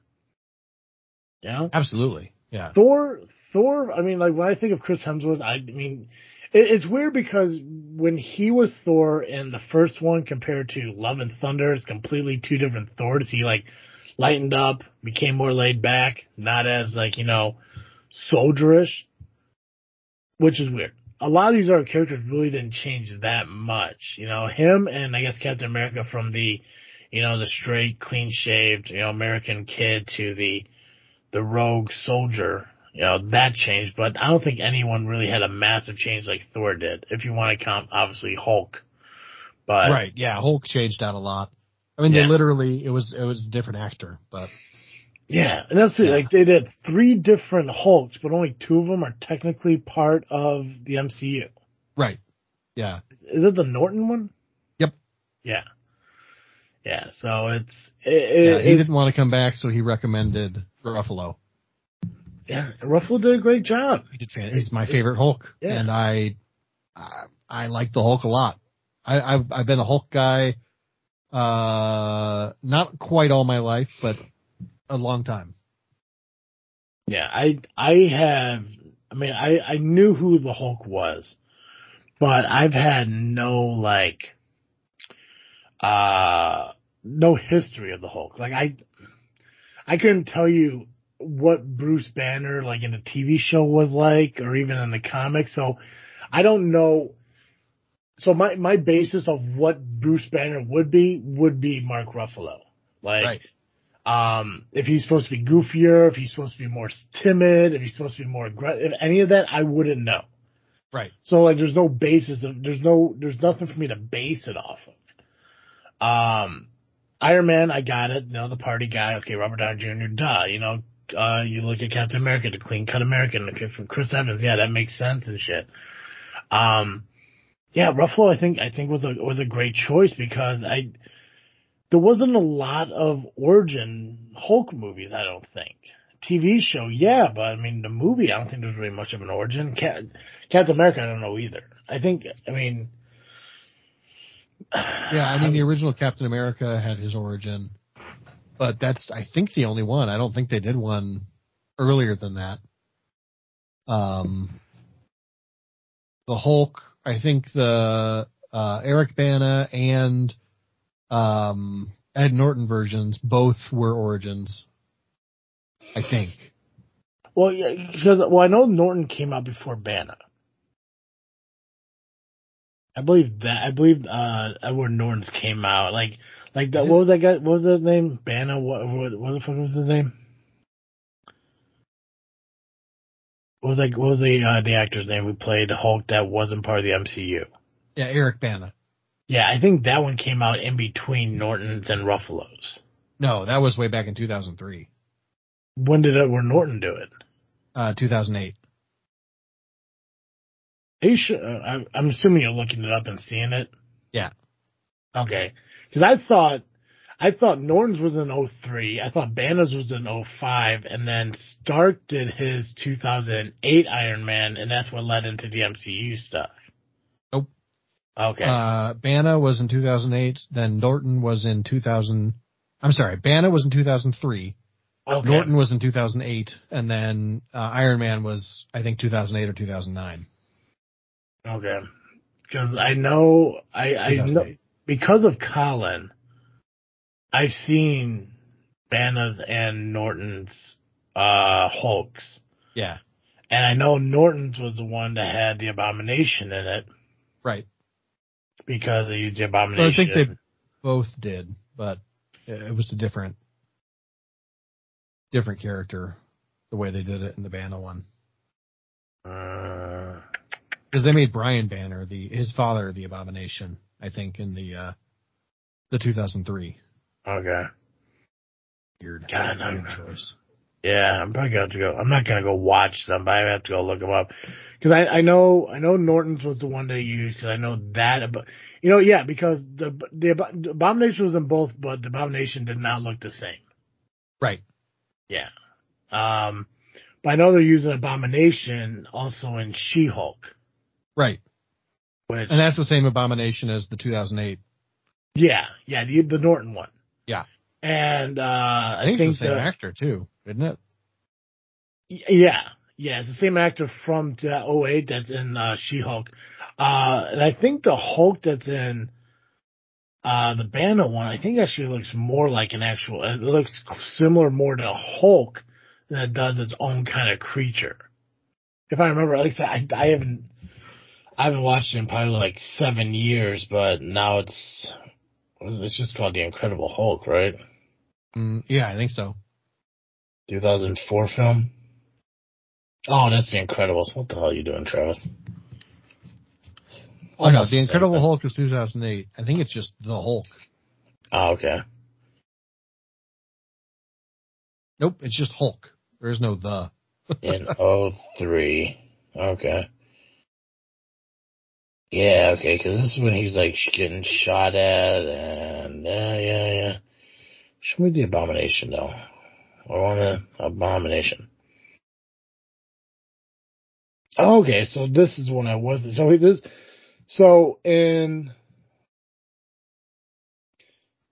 Yeah, absolutely. Yeah. Thor, Thor. I mean, like when I think of Chris Hemsworth, I mean, it, it's weird because when he was Thor in the first one compared to Love and Thunder, it's completely two different Thors. He like lightened up, became more laid back, not as like you know soldierish, which is weird a lot of these other characters really didn't change that much. You know, him and I guess Captain America from the, you know, the straight, clean shaved, you know, American kid to the, the rogue soldier. You know, that changed, but I don't think anyone really had a massive change like Thor did. If you want to count, obviously Hulk. But right, yeah, Hulk changed out a lot. I mean, yeah. they literally it was it was a different actor, but yeah, and that's it. Yeah. Like they did three different Hulks, but only two of them are technically part of the MCU. Right. Yeah. Is it the Norton one? Yep. Yeah. Yeah. So it's it, yeah, he it's, didn't want to come back, so he recommended Ruffalo. Yeah, Ruffalo did a great job. He did. He's my favorite Hulk, yeah. and I, I like the Hulk a lot. I, I've I've been a Hulk guy, uh, not quite all my life, but a long time. Yeah, I I have. I mean, I I knew who the Hulk was, but I've had no like, uh, no history of the Hulk. Like I, I couldn't tell you what Bruce Banner like in the TV show was like, or even in the comics. So I don't know. So my my basis of what Bruce Banner would be would be Mark Ruffalo. Like. Right. Um, if he's supposed to be goofier, if he's supposed to be more timid, if he's supposed to be more aggressive, if any of that, I wouldn't know. Right. So like, there's no basis of, there's no, there's nothing for me to base it off of. Um, Iron Man, I got it. You know, the party guy. Okay, Robert Downey Jr. Duh. You know, uh, you look at Captain America, the clean cut American. Okay, from Chris Evans, yeah, that makes sense and shit. Um, yeah, Ruffalo, I think, I think was a was a great choice because I there wasn't a lot of origin Hulk movies. I don't think. TV show, yeah, but I mean the movie, I don't think there's really much of an origin. Cat, Captain America, I don't know either. I think, I mean, Yeah, I mean the original Captain America had his origin, but that's I think the only one. I don't think they did one earlier than that. Um, the Hulk, I think the uh, Eric Bana and um, Ed Norton versions both were origins. I think. Well, yeah, because well, I know Norton came out before Bana. I believe that. I believe uh Edward Norton's came out like like that. What was that guy? What was his name? Bana. What what, what the fuck was his name? What was like? What was the uh, the actor's name who played Hulk that wasn't part of the MCU? Yeah, Eric Bana. Yeah, I think that one came out in between Norton's and Ruffalo's. No, that was way back in 2003. When did Edward Norton do it? Uh, 2008. Are you sure? uh, I- I'm assuming you're looking it up and seeing it. Yeah. Okay. Because I thought, I thought Norton's was in 03. I thought Banner's was in 05. And then Stark did his 2008 Iron Man, and that's what led into the MCU stuff. Nope. Okay. Uh, Bana was in 2008. Then Norton was in 2000. I'm sorry, Bana was in 2003. okay. Norton was in 2008, and then uh, Iron Man was, I think, 2008 or 2009. Okay. Because I know, I, I know, because of Colin, I've seen Banner's and Norton's, uh, Hulks. Yeah, And I know Norton's was the one that had the abomination in it right. because they used the So I think they both did, but it was a different, different character the way they did it in the Banner one. Uh, Because they made Brian Banner the his father the Abomination, I think, in the uh the 2003 okay. weird, God, I'm- choice. Yeah, I'm probably gonna have to go. I'm not gonna go watch them, but I have to go look them up because I, I know I know Norton's was the one they used because I know that. But you know, yeah, because the the, the abomination was in both, but the abomination did not look the same. Right. Yeah. Um, but I know they're using abomination also in She-Hulk, Right. which And that's the same Abomination as the 2008. yeah, yeah, the the Norton one. Yeah. And uh, I, I think, think it's the same the- actor too, isn't it? Yeah, yeah, it's the same actor from the 08 that's in uh, She-Hulk. Uh, and I think the Hulk that's in uh, the Banner one, I think actually looks more like an actual, it looks similar more to a Hulk than it does its own kind of creature. If I remember, like I said, I, I haven't, I haven't watched it in probably like seven years, but now it's, it's just called The Incredible Hulk, right? Mm, yeah, I think so. 2004 film. Oh, that's The Incredibles. What the hell are you doing, Travis? Oh no, The Incredible thing. Hulk is 2008. I think it's just the Hulk. Oh, okay. Nope, it's just Hulk. There is no the. In 03. Okay. Yeah, okay, because this is when he's like getting shot at, and yeah, yeah, yeah. Show me the abomination, though. I want an abomination. Okay, so this is when I was. So this, So in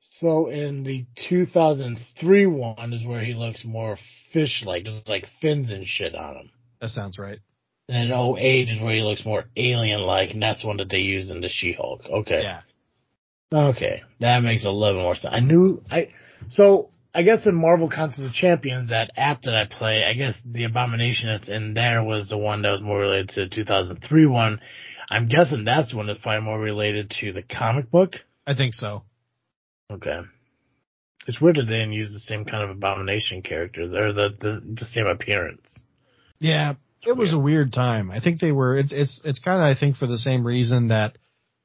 so in the 2003 one is where he looks more fish-like, just like fins and shit on him. That sounds right. And in 08 is where he looks more alien-like, and that's the one that they used in the She-Hulk. Okay. Yeah. Okay, that makes a little more sense. I knew I so I guess in Marvel Contest of Champions, that app that I play, I guess the Abomination that's in there was the one that was more related to the 2003 one. I'm guessing that's the one that's probably more related to the comic book. I think so. Okay. It's weird that they didn't use the same kind of Abomination character or the the, the same appearance. Yeah, it was a weird time. I think they were. It's it's it's kind of I think for the same reason that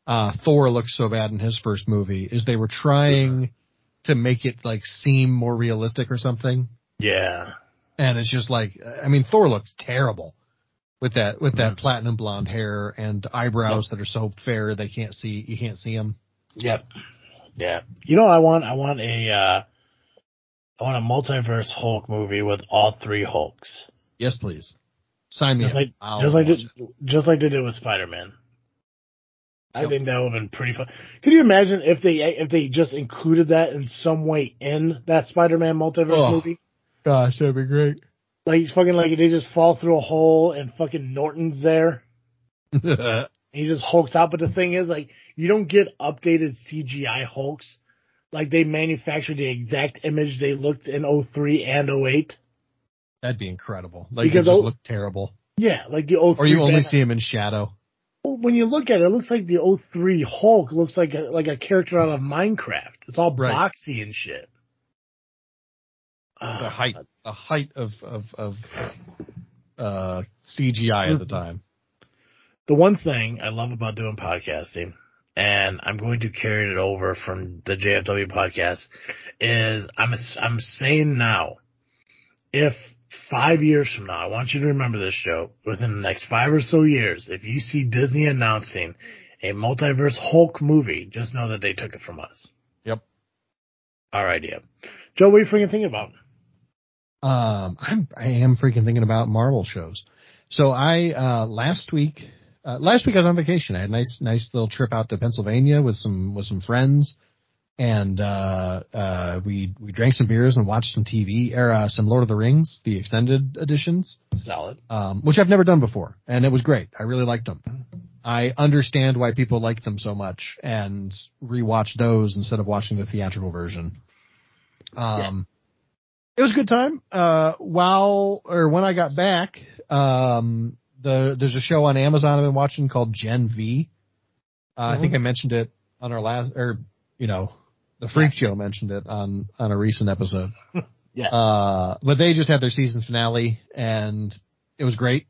uh, Thor looked so bad in his first movie is they were trying to make it like seem more realistic or something. Yeah. And it's just like I mean Thor looks terrible with that with that platinum blonde hair and eyebrows that are so fair they can't see you can't see them. Yep. Yeah. You know what I want? I want a uh I want a multiverse Hulk movie with all three Hulks. Yes, please. Sign me Just up. like I'll just like watch they, just like they did with Spider Man. I Yep. think that would have been pretty fun. Could you imagine if they if they just included that in some way in that Spider Man multiverse Oh. movie? Gosh, that'd be great. Like fucking like they just fall through a hole and fucking Norton's there. He just hulks out. But the thing is, like, you don't get updated CGI Hulks. Like, they manufactured the exact image they looked in 03 and 08. That'd be incredible. Like Because it just oh- look terrible. Yeah, like the 03. Or you only see him in shadow. Well, When you look at it, it looks like the 03 Hulk looks like a, like a character out of Minecraft. It's all Right. boxy and shit. The Ah, height, the height of of of uh, CGI at the time. the one thing I love about doing podcasting, and I'm going to carry it over from the JFW podcast, is I'm I'm saying now, if five years from now, I want you to remember this show. Within the next five or so years, if you see Disney announcing a multiverse Hulk movie, just know that they took it from us. Yep. Our idea. Joe, what are you freaking thinking about? Um, I'm I am freaking thinking about Marvel shows. So I uh last week uh, last week I was on vacation. I had a nice nice little trip out to Pennsylvania with some with some friends, and uh uh we we drank some beers and watched some TV or uh, some Lord of the Rings the extended editions, Solid. um, which I've never done before, and it was great. I really liked them. I understand why people like them so much and rewatch those instead of watching the theatrical version. Um, it was a good time. Uh, while or when I got back, um, the there's a show on Amazon I've been watching called Gen V. Uh, I think I mentioned it on our last, or you know, the Freak Show mentioned it on on a recent episode. Yeah. Uh, but they just had their season finale and it was great.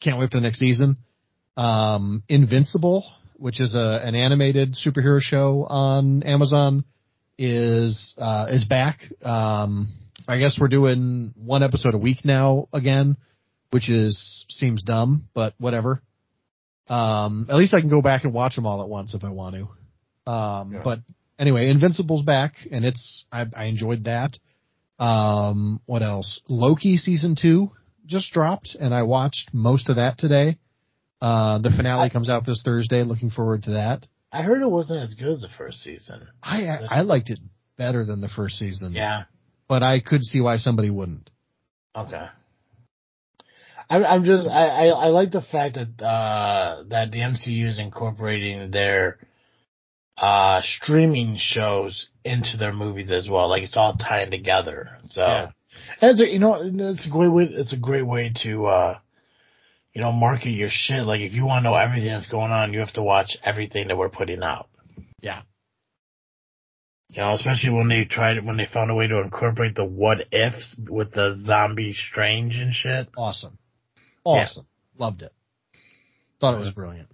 Can't wait for the next season. Um, Invincible, which is a an animated superhero show on Amazon, is uh, is back. Um, I guess we're doing one episode a week now again, which is seems dumb, but whatever. Um, at least I can go back and watch them all at once if I want to. Um, Yeah. but anyway, Invincible's back, and it's I, I enjoyed that. Um, what else? Loki season two just dropped, and I watched most of that today. Uh, the finale I- comes out this Thursday. Looking forward to that. I heard it wasn't as good as the first season. I I, I liked it better than the first season. Yeah. but I could see why somebody wouldn't. Okay. I'm, I'm just, I, I, I like the fact that, uh, that the MCU is incorporating their, uh, streaming shows into their movies as well. Like it's all tying together. So, Yeah. and it's a, you know, it's a great way, it's a great way to, uh, you know, market your shit. Like if you want to know everything that's going on, you have to watch everything that we're putting out. Yeah. You know, especially when they tried, when they found a way to incorporate the what ifs with the zombie strange and shit. Awesome, awesome, loved it. Thought it was brilliant.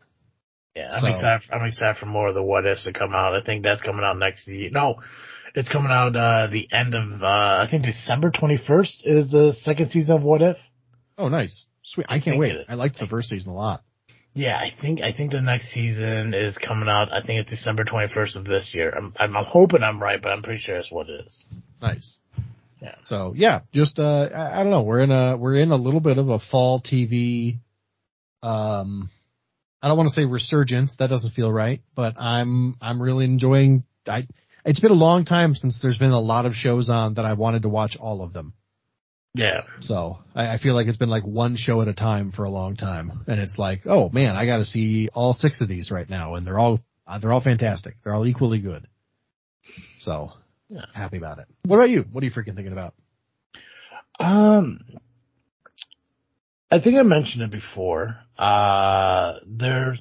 Yeah, I'm So- excited. I'm excited for more of the what ifs to come out. I think that's coming out next year. No, it's coming out uh the end of uh I think December 21st is the second season of What If. Oh, nice, sweet. I I can't think wait. I liked the first season a lot. Yeah, I think I think the next season is coming out. I think it's December 21st of this year. I'm I'm, I'm hoping I'm right, but I'm pretty sure it's what it is. Nice. Yeah. So yeah, just uh, I, I don't know. We're in a we're in a little bit of a fall TV, um, I don't want to say resurgence. That doesn't feel right, but I'm I'm really enjoying. I it's been a long time since there's been a lot of shows on that I wanted to watch all of them. Yeah. So I, I feel like it's been like one show at a time for a long time, and it's like, oh man, I got to see all six of these right now, and they're all uh, they're all fantastic. They're all equally good. So Yeah. happy about it. What about you? What are you freaking thinking about? Um, I think I mentioned it before. Uh, there,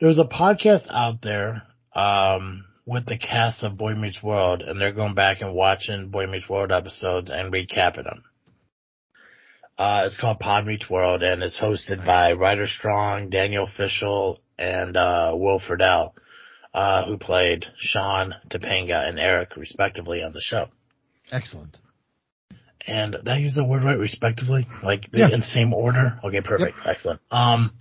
there's a podcast out there, um, with the cast of Boy Meets World, and they're going back and watching Boy Meets World episodes and recapping them. Uh, it's called Pod Meets World, and it's hosted by Ryder Strong, Danielle Fishel, and uh, Will Friedle, uh, who played Sean, Topanga, and Eric, respectively, on the show. Excellent. And did I use the word right, respectively? Like Yeah. in the same order? Okay, perfect. Excellent. Um,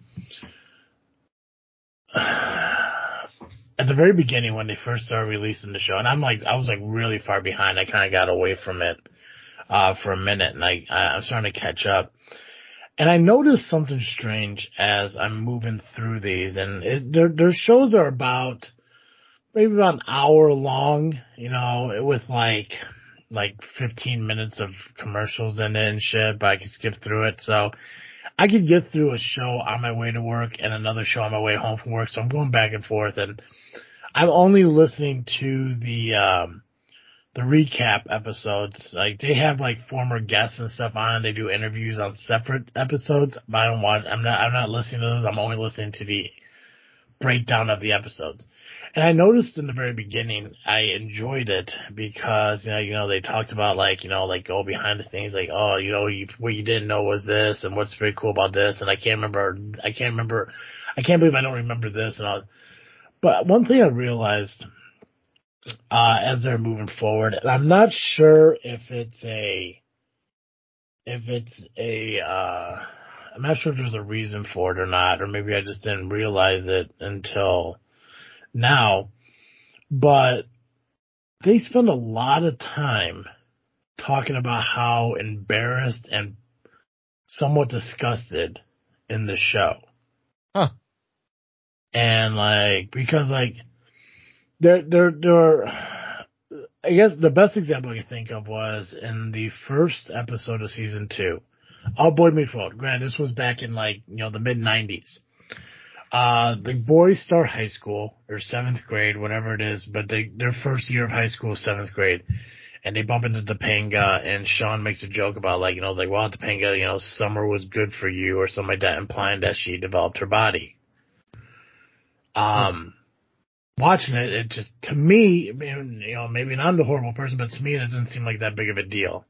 at the very beginning when they first started releasing the show, and I'm like, I was like really far behind. I kind of got away from it, uh, for a minute and I, I, I'm starting to catch up. And I noticed something strange as I'm moving through these and it, their, their shows are about maybe about an hour long, you know, with like, like 15 minutes of commercials in it and shit, but I could skip through it. So I could get through a show on my way to work and another show on my way home from work. So I'm going back and forth and I'm only listening to the, um, the recap episodes. Like they have like former guests and stuff on. They do interviews on separate episodes, but I don't want, I'm not, I'm not listening to those. I'm only listening to the breakdown of the episodes. And I noticed in the very beginning, I enjoyed it because, you know, you know, they talked about like, you know, like go behind the scenes, like, oh, you know, you, what you didn't know was this and what's very cool about this. And I can't remember, I can't remember, I can't believe I don't remember this and all. But one thing I realized, uh, as they're moving forward, and I'm not sure if it's a, if it's a, uh, I'm not sure if there's a reason for it or not, or maybe I just didn't realize it until now, but they spend a lot of time talking about how embarrassed and somewhat disgusted in the show. Huh. And like, because like, there, there, there, I guess the best example I can think of was in the first episode of season two. All Boy Meets World. Granted, this was back in like, you know, the mid nineties. Uh, the boys start high school, or seventh grade, whatever it is, but they, their first year of high school is seventh grade. And they bump into Topanga and Sean makes a joke about like, you know, like, well, Topanga, you know, summer was good for you or something like that, implying that she developed her body. Um, watching it, it just, to me, you know, maybe I'm the horrible person, but to me it doesn't seem like that big of a deal.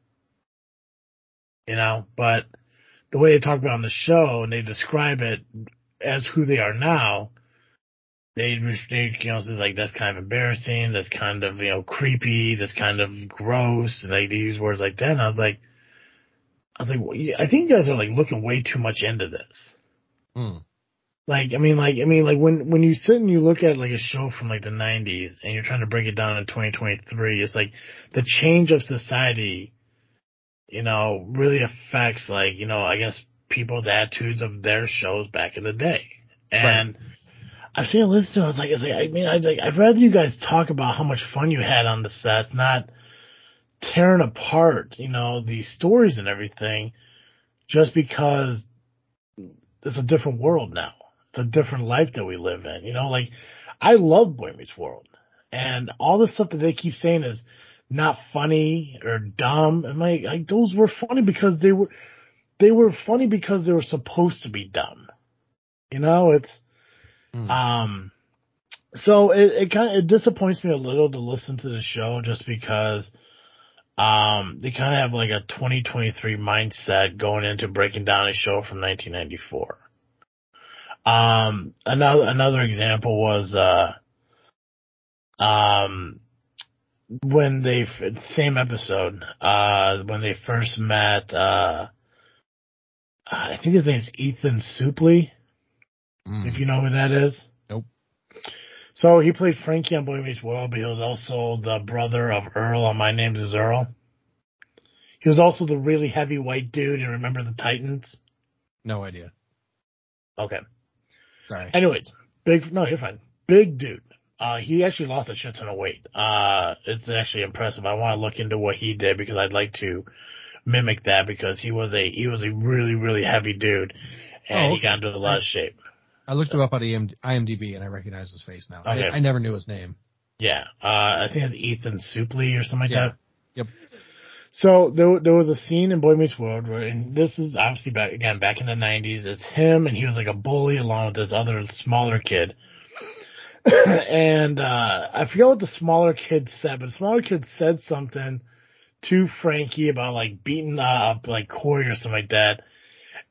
You know, but the way they talk about on the show and they describe it as who they are now, they, they you know, it's like, that's kind of embarrassing, that's kind of, you know, creepy, that's kind of gross, and they, they use words like that, and I was like, I was like, well, I think you guys are like looking way too much into this. Hmm. Like, I mean, like, I mean, like when, when you sit and you look at like a show from like the nineties and you're trying to break it down in 2023, it's like the change of society, you know, really affects like, you know, I guess people's attitudes of their shows back in the day. And I've seen a listened to it, I was like, it's like, I mean, I'd like, I'd rather you guys talk about how much fun you had on the sets, not tearing apart, you know, these stories and everything just because it's a different world now. It's a different life that we live in. You know, like I love Boy Meets World, and all the stuff that they keep saying is not funny or dumb. And like, like those were funny because they were they were funny because they were supposed to be dumb. You know, it's Hmm. um. So it it kind of it disappoints me a little to listen to the show just because um they kind of have like a 2023 mindset going into breaking down a show from 1994. Um, another, another example was, uh, um, when they, same episode, uh, when they first met, uh, I think his name's Ethan Suplee, Hmm. if you know who that is. Nope. So he played Frankie on Boy Meets World, but he was also the brother of Earl on My Name is Earl. He was also the really heavy white dude in Remember the Titans. No idea. Okay. Sorry. Anyways, big no, you're fine. Big dude. Uh, he actually lost a shit ton of weight. Uh, it's actually impressive. I want to look into what he did because I'd like to mimic that because he was a he was a really really heavy dude, and Oh, he got into a lot of shape. I looked him up on EM IMDb and I recognize his face now. Okay. I, I never knew his name. Yeah, uh, I think it's Ethan Suplee or something like Yeah. that. Yep. So there, there was a scene in Boy Meets World where, and this is obviously back again back in the '90s. It's him, and he was like a bully along with this other smaller kid. and uh I forget what the smaller kid said, but the smaller kid said something to Frankie about like beating up like Corey or something like that.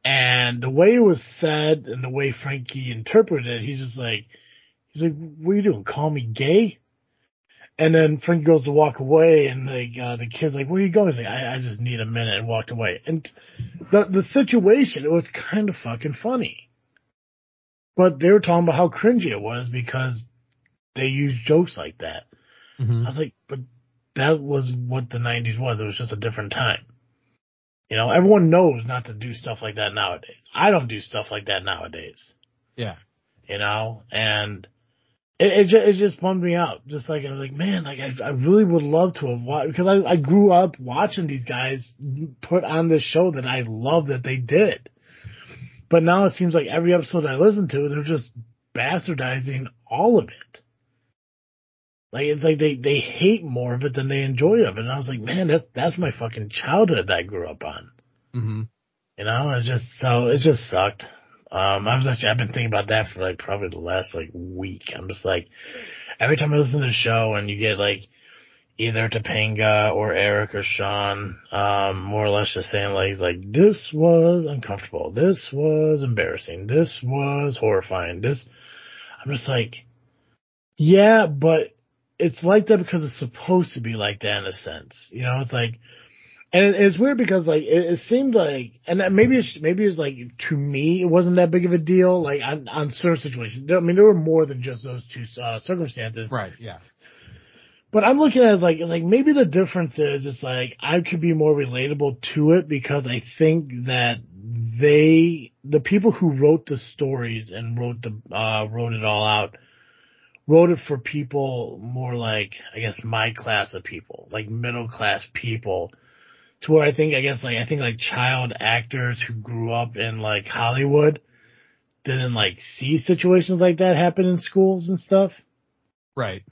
And the way it was said and the way Frankie interpreted it, he's just like, he's like, "What are you doing? Call me gay?" And then Frankie goes to walk away, and like uh, the kid's like, "Where are you going?" He's like, I, "I just need a minute," and walked away. And the the situation, it was kind of fucking funny. But they were talking about how cringy it was because they use jokes like that. hmm I was like, but that was what the '90s was. It was just a different time. You know, everyone knows not to do stuff like that nowadays. I don't do stuff like that nowadays Yeah. you know, and it it just, it just bummed me out. Just like I was like, man, like I, I really would love to have watched because I I grew up watching these guys put on this show that I love that they did, but now it seems like every episode I listen to, they're just bastardizing all of it. Like it's like they they hate more of it than they enjoy of it. And I was like, man, that's that's my fucking childhood that I grew up on. hmm You know, it just so it just sucked. Um, I was actually I've been thinking about that for like probably the last like week. I'm just like every time I listen to the show and you get like either Topanga or Eric or Sean, um, more or less just saying like like this was uncomfortable, this was embarrassing, this was horrifying, this I'm just like yeah, but it's like that because it's supposed to be like that in a sense. You know, it's like and it, it's weird because like it, it seemed like, and maybe it's maybe it's like to me it wasn't that big of a deal. Like on, on certain situations, I mean there were more than just those two uh, circumstances. Right. Yeah. But I'm looking at it as like it's like maybe the difference is it's like I could be more relatable to it because I think that they the people who wrote the stories and wrote the uh wrote it all out wrote it for people more like I guess my class of people, like middle class people to where I think I guess like I think like child actors who grew up in like Hollywood didn't like see situations like that happen in schools and stuff. Right.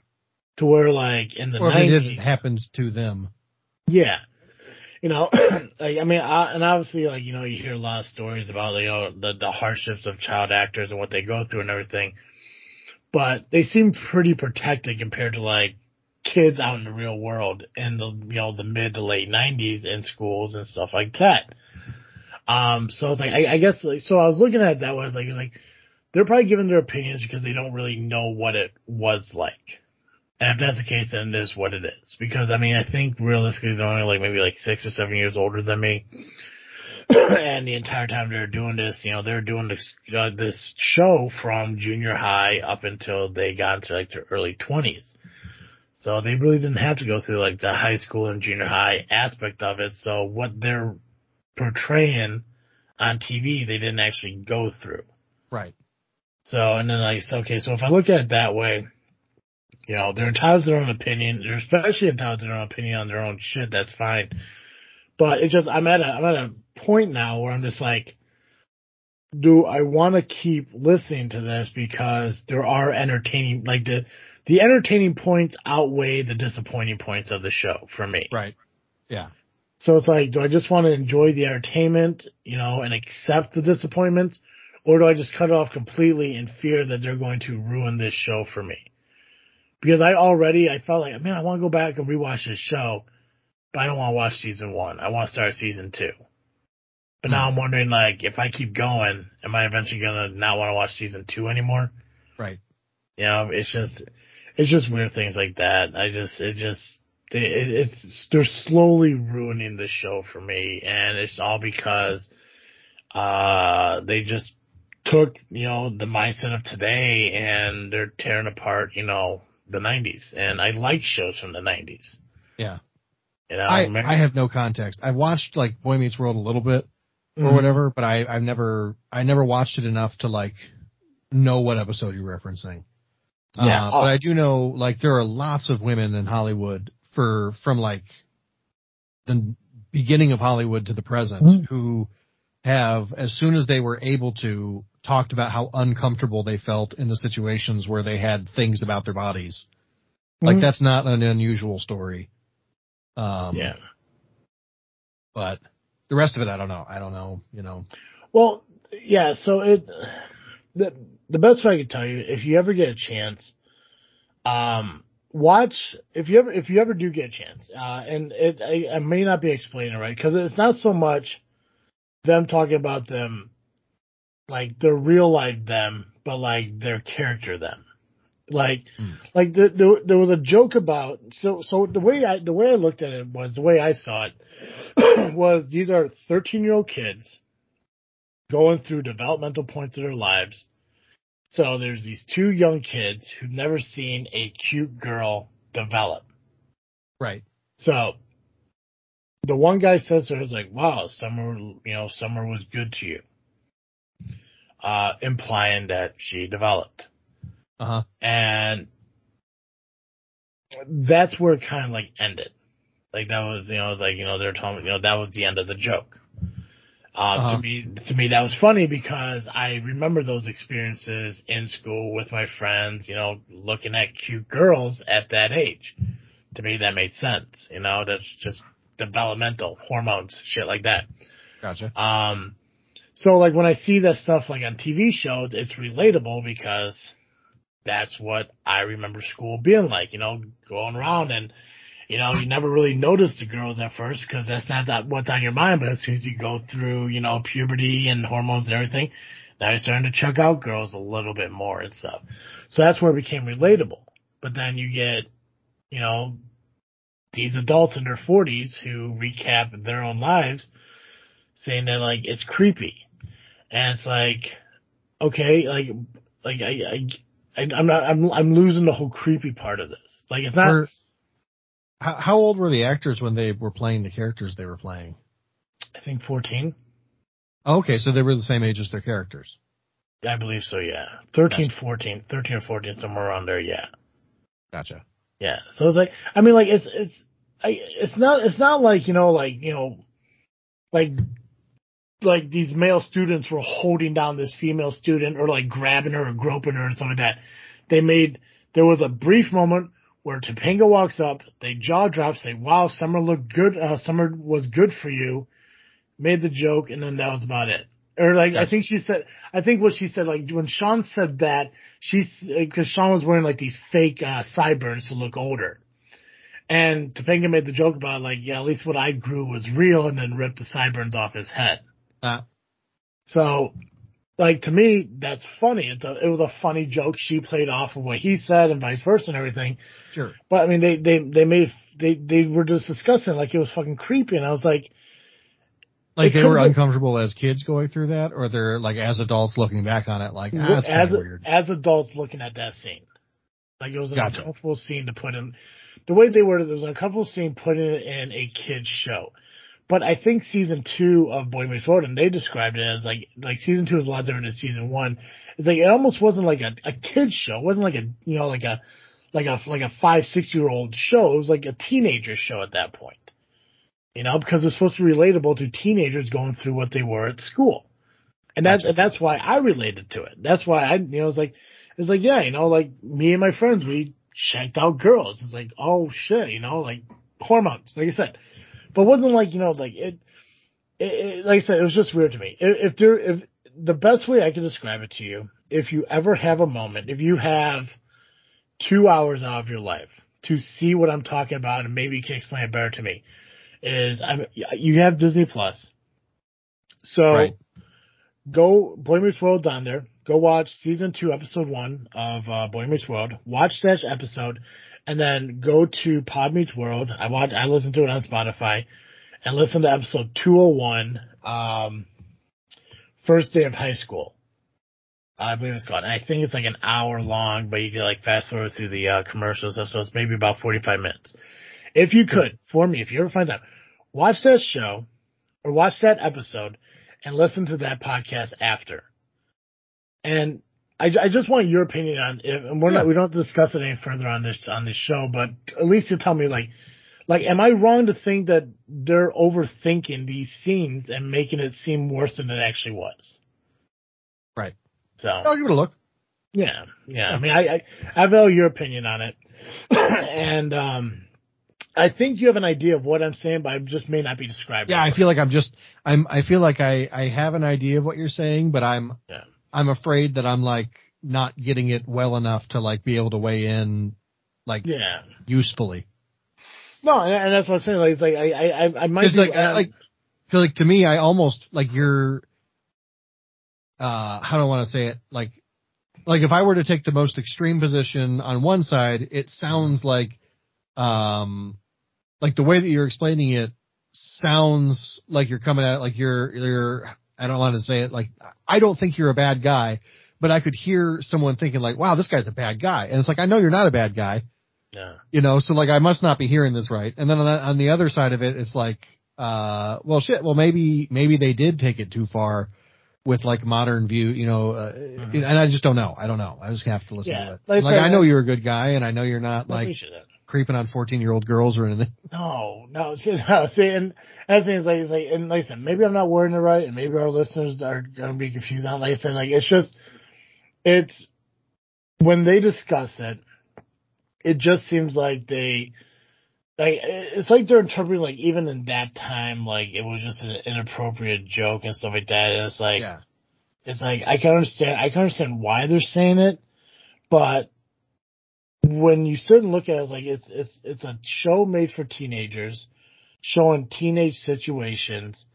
To where like in the Or if it did, it 90s, happened to them. yeah, you know, like I mean, I, and obviously like you know you hear a lot of stories about you know the the hardships of child actors and what they go through and everything, but they seem pretty protected compared to like kids out in the real world in the you know the mid to late '90s in schools and stuff like that. Um, so it's like I, I guess like so I was looking at that was like, it was like they're probably giving their opinions because they don't really know what it was like. And if that's the case, then it is what it is. Because I mean, I think realistically they're only like maybe like six or seven years older than me. and the entire time they're doing this, you know, they're doing this, uh, this show from junior high up until they got into like their early twenties. So they really didn't have to go through like the high school and junior high aspect of it. So what they're portraying on TV, they didn't actually go through. Right. So, and then like, so, okay, so if I look at it that way, you know, they're entitled to their own opinion. They're especially entitled to their own opinion on their own shit. That's fine. But it's just, I'm at a, I'm at a point now where I'm just like, do I want to keep listening to this because there are entertaining, like the, the entertaining points outweigh the disappointing points of the show for me. Right. Yeah. So it's like, do I just want to enjoy the entertainment, you know, and accept the disappointment? Or do I just cut it off completely in fear that they're going to ruin this show for me? Because I already, I felt like, man, I want to go back and rewatch this show, but I don't want to watch season one. I want to start season two. But now I'm wondering, like, if I keep going, am I eventually going to not want to watch season two anymore? Right. You know, it's just, it's just weird things like that. I just, it just, it, it's, they're slowly ruining the show for me. And it's all because, uh, they just took, you know, the mindset of today and they're tearing apart, you know, the 90s. And I like shows from the 90s. Yeah. You know, I, remember- I have no context. I've watched like Boy Meets World a little bit or Mhm. whatever, but I, I've never, I never watched it enough to like know what episode you're referencing. Yeah. Uh, but I do know like there are lots of women in Hollywood for from like the beginning of Hollywood to the present Mhm. who have as soon as they were able to talked about how uncomfortable they felt in the situations where they had things about their bodies. Like Mhm. that's not an unusual story. Um, yeah. but the rest of it, I don't know. I don't know, you know. Well, yeah. So it the the best I can tell you, if you ever get a chance, um, watch if you ever if you ever do get a chance, uh, and it I, I may not be explaining it right because it's not so much them talking about them like their real life them, but like their character them. Like, Hmm. like the, the, there was a joke about so so the way I the way I looked at it was the way I saw it was these are thirteen year old kids going through developmental points of their lives. So there's these two young kids who've never seen a cute girl develop. Right. So the one guy says to her, "Is like, wow, summer, you know, summer was good to you," uh, implying that she developed, Uh huh. and that's where it kind of like ended. Like that was, you know, it was like, you know, they're talking, you know, that was the end of the joke. Um, Uh-huh. To me, to me, that was funny because I remember those experiences in school with my friends. You know, looking at cute girls at that age. To me, that made sense. You know, that's just developmental hormones, shit like that. Gotcha. Um, so like when I see that stuff like on TV shows, it's relatable because that's what I remember school being like, you know, going around and, you know, you never really notice the girls at first because that's not that what's on your mind, but as soon as you go through, you know, puberty and hormones and everything, now you're starting to check out girls a little bit more and stuff. So that's where it became relatable. But then you get, you know, these adults in their forties who recap their own lives saying that like it's creepy. And it's like, okay, like, like I, I, I I'm not, I'm, I'm losing the whole creepy part of this. Like it's not, Were- how, how old were the actors when they were playing the characters they were playing? I think 14. Oh, okay, so they were the same age as their characters. I believe so, yeah. 13, Gotcha. 14, 13 or 14, somewhere around there, yeah. Gotcha. Yeah. So it's like, I mean, like, it's, it's, I, it's not, it's not like, you know, like, you know, like, like these male students were holding down this female student or like grabbing her or groping her or something like that. They made, there was a brief moment where Topanga walks up, they jaw drop, say, wow, summer looked good, uh, summer was good for you, made the joke, and then that was about it. Or like, I think she said, I think what she said, like when Sean said that, she's, cause Sean was wearing like these fake, uh, sideburns to look older. And Topanga made the joke about like, yeah, at least what I grew was real and then ripped the sideburns off his head. Uh, So, like to me, that's funny. It's a, it was a funny joke. She played off of what he said and vice versa and everything. sure. But I mean, they, they, they made, they, they were just discussing like it was fucking creepy. And I was like, Like they were uncomfortable as kids going through that, or they're like as adults looking back on it, like ah, that's as, weird. as adults looking at that scene. Like it was an Gotcha. uncomfortable scene to put in. The way they were, there was an uncomfortable scene putting it in a kid's show. But I think season two of Boy Meets World, and they described it as like, like season two is a lot different than season one. It's like, it almost wasn't like a, a kid's show. It wasn't like a, you know, like a, like a, like a five, six year old show. It was like a teenager show at that point. You know, because it's supposed to be relatable to teenagers going through what they were at school. And that, Gotcha. and that's why I related to it. That's why I, you know, it's like, it's like, yeah, you know, like me and my friends, we checked out girls. It's like, oh shit, you know, like hormones, like I said. But it wasn't like, you know, like it, it, it like I said, it was just weird to me. If, if there, if the best way I can describe it to you, if you ever have a moment, if you have two hours out of your life to see what I'm talking about, and maybe you can explain it better to me, is I'm, you have Disney Plus. So Right. go Boy Meets World down there. Go watch season two, episode one of uh, Boy Meets World. Watch that episode, and then go to Pod Meets World. I watch. I listen to it on Spotify, and listen to episode two hundred one. Um, first day of high school. I believe it's called. And I think it's like an hour long, but you can like fast forward through the uh, commercials, so it's maybe about forty five minutes. If you could, for me, if you ever find out, watch that show or watch that episode and listen to that podcast after. And I, I just want your opinion on it, and we're Yeah. not we don't discuss it any further on this on this show, but at least you tell me like like am I wrong to think that they're overthinking these scenes and making it seem worse than it actually was? Right. So I'll give it a look. yeah, yeah. I mean, I I, I value your opinion on it, and um, I think you have an idea of what I'm saying, but I just may not be describing. Yeah, it. I feel like I'm just I'm I feel like I I have an idea of what you're saying, but I'm Yeah. I'm afraid that I'm like not getting it well enough to like be able to weigh in like yeah. usefully. No, and, and that's what I'm saying. Like, it's like I I I- might be like I- like cause like to me I almost like you're uh how do I want to say it like like if I were to take the most extreme position on one side, it sounds like um like the way that you're explaining it sounds like you're coming at it like you're you're I don't want to say it like I don't think you're a bad guy, but I could hear someone thinking like, wow, this guy's a bad guy. And it's like I know you're not a bad guy, yeah. you know, so like I must not be hearing this right. And then on the, on the other side of it, it's like, uh, well, shit, well maybe maybe they did take it too far with like modern view, you know, uh, and I just don't know. I don't know. I just have to listen Yeah, to it. like Like, I I know you're a good guy, and I know you're not like we should have. Creeping on 14 year old girls or anything. No, no, see, no, see, and, and the thing is, like, it's like, and like I said, maybe I'm not wording it right, and maybe our listeners are gonna be confused on. Like I said, like it's just, it's when they discuss it, it just seems like they, like it's like they're interpreting like even in that time, like it was just an inappropriate joke and stuff like that. And it's like, yeah. it's like I can understand I can understand why they're saying it, but when you sit and look at it, like it's it's it's a show made for teenagers, showing teenage situations,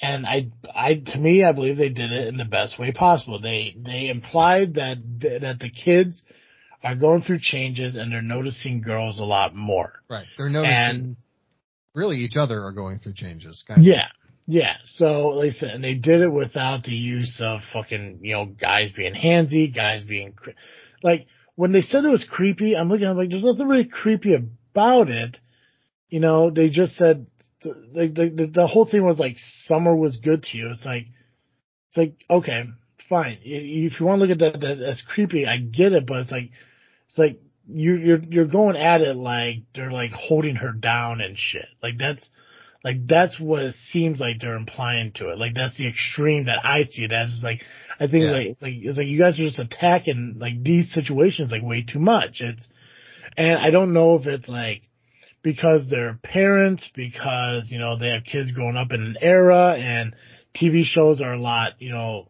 and I I to me I believe they did it in the best way possible. They they implied that that the kids are going through changes and they're noticing girls a lot more. Right. They're noticing And- really each other are going through changes. Kind of. Yeah. Yeah. So, like I said, and they did it without the use of fucking, you know, guys being handsy, guys being, like, when they said it was creepy, I'm looking, I'm like, there's nothing really creepy about it. You know, they just said, the, the, the whole thing was like, summer was good to you. It's like, it's like, okay, fine. If you want to look at that, that as creepy, I get it, but it's like, it's like, you, you're, you're going at it like they're like holding her down and shit. Like that's, like that's what it seems like they're implying to it. Like that's the extreme that I see it as. It's like I think Yeah. like it's like it's like you guys are just attacking like these situations like way too much. It's and I don't know if it's like because they're parents, because you know they have kids growing up in an era, and TV shows are a lot you know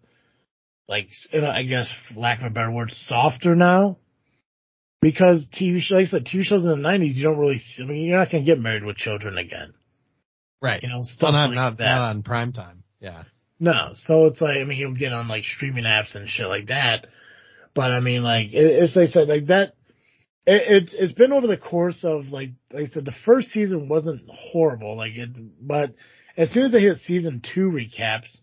like I guess lack of a better word softer now. Because TV shows, like I said, TV shows in the '90s, you don't really. See, I mean, you're not gonna get married with children again. Right. You know, stuff not, like not, that. not on prime time. Yeah. No, so it's like I mean you'll get on like streaming apps and shit like that, but I mean like like I said like that. It, it's it's been over the course of like like I said the first season wasn't horrible like it, but as soon as I hit season two recaps,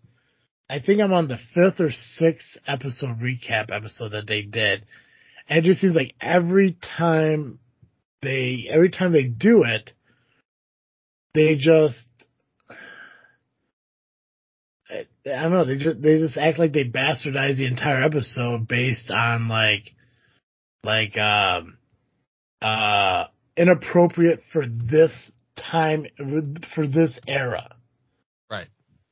I think I'm on the fifth or sixth episode recap episode that they did, and it just seems like every time they every time they do it, they just I don't know. They just they just act like they bastardize the entire episode based on like like um uh inappropriate for this time for this era. Right.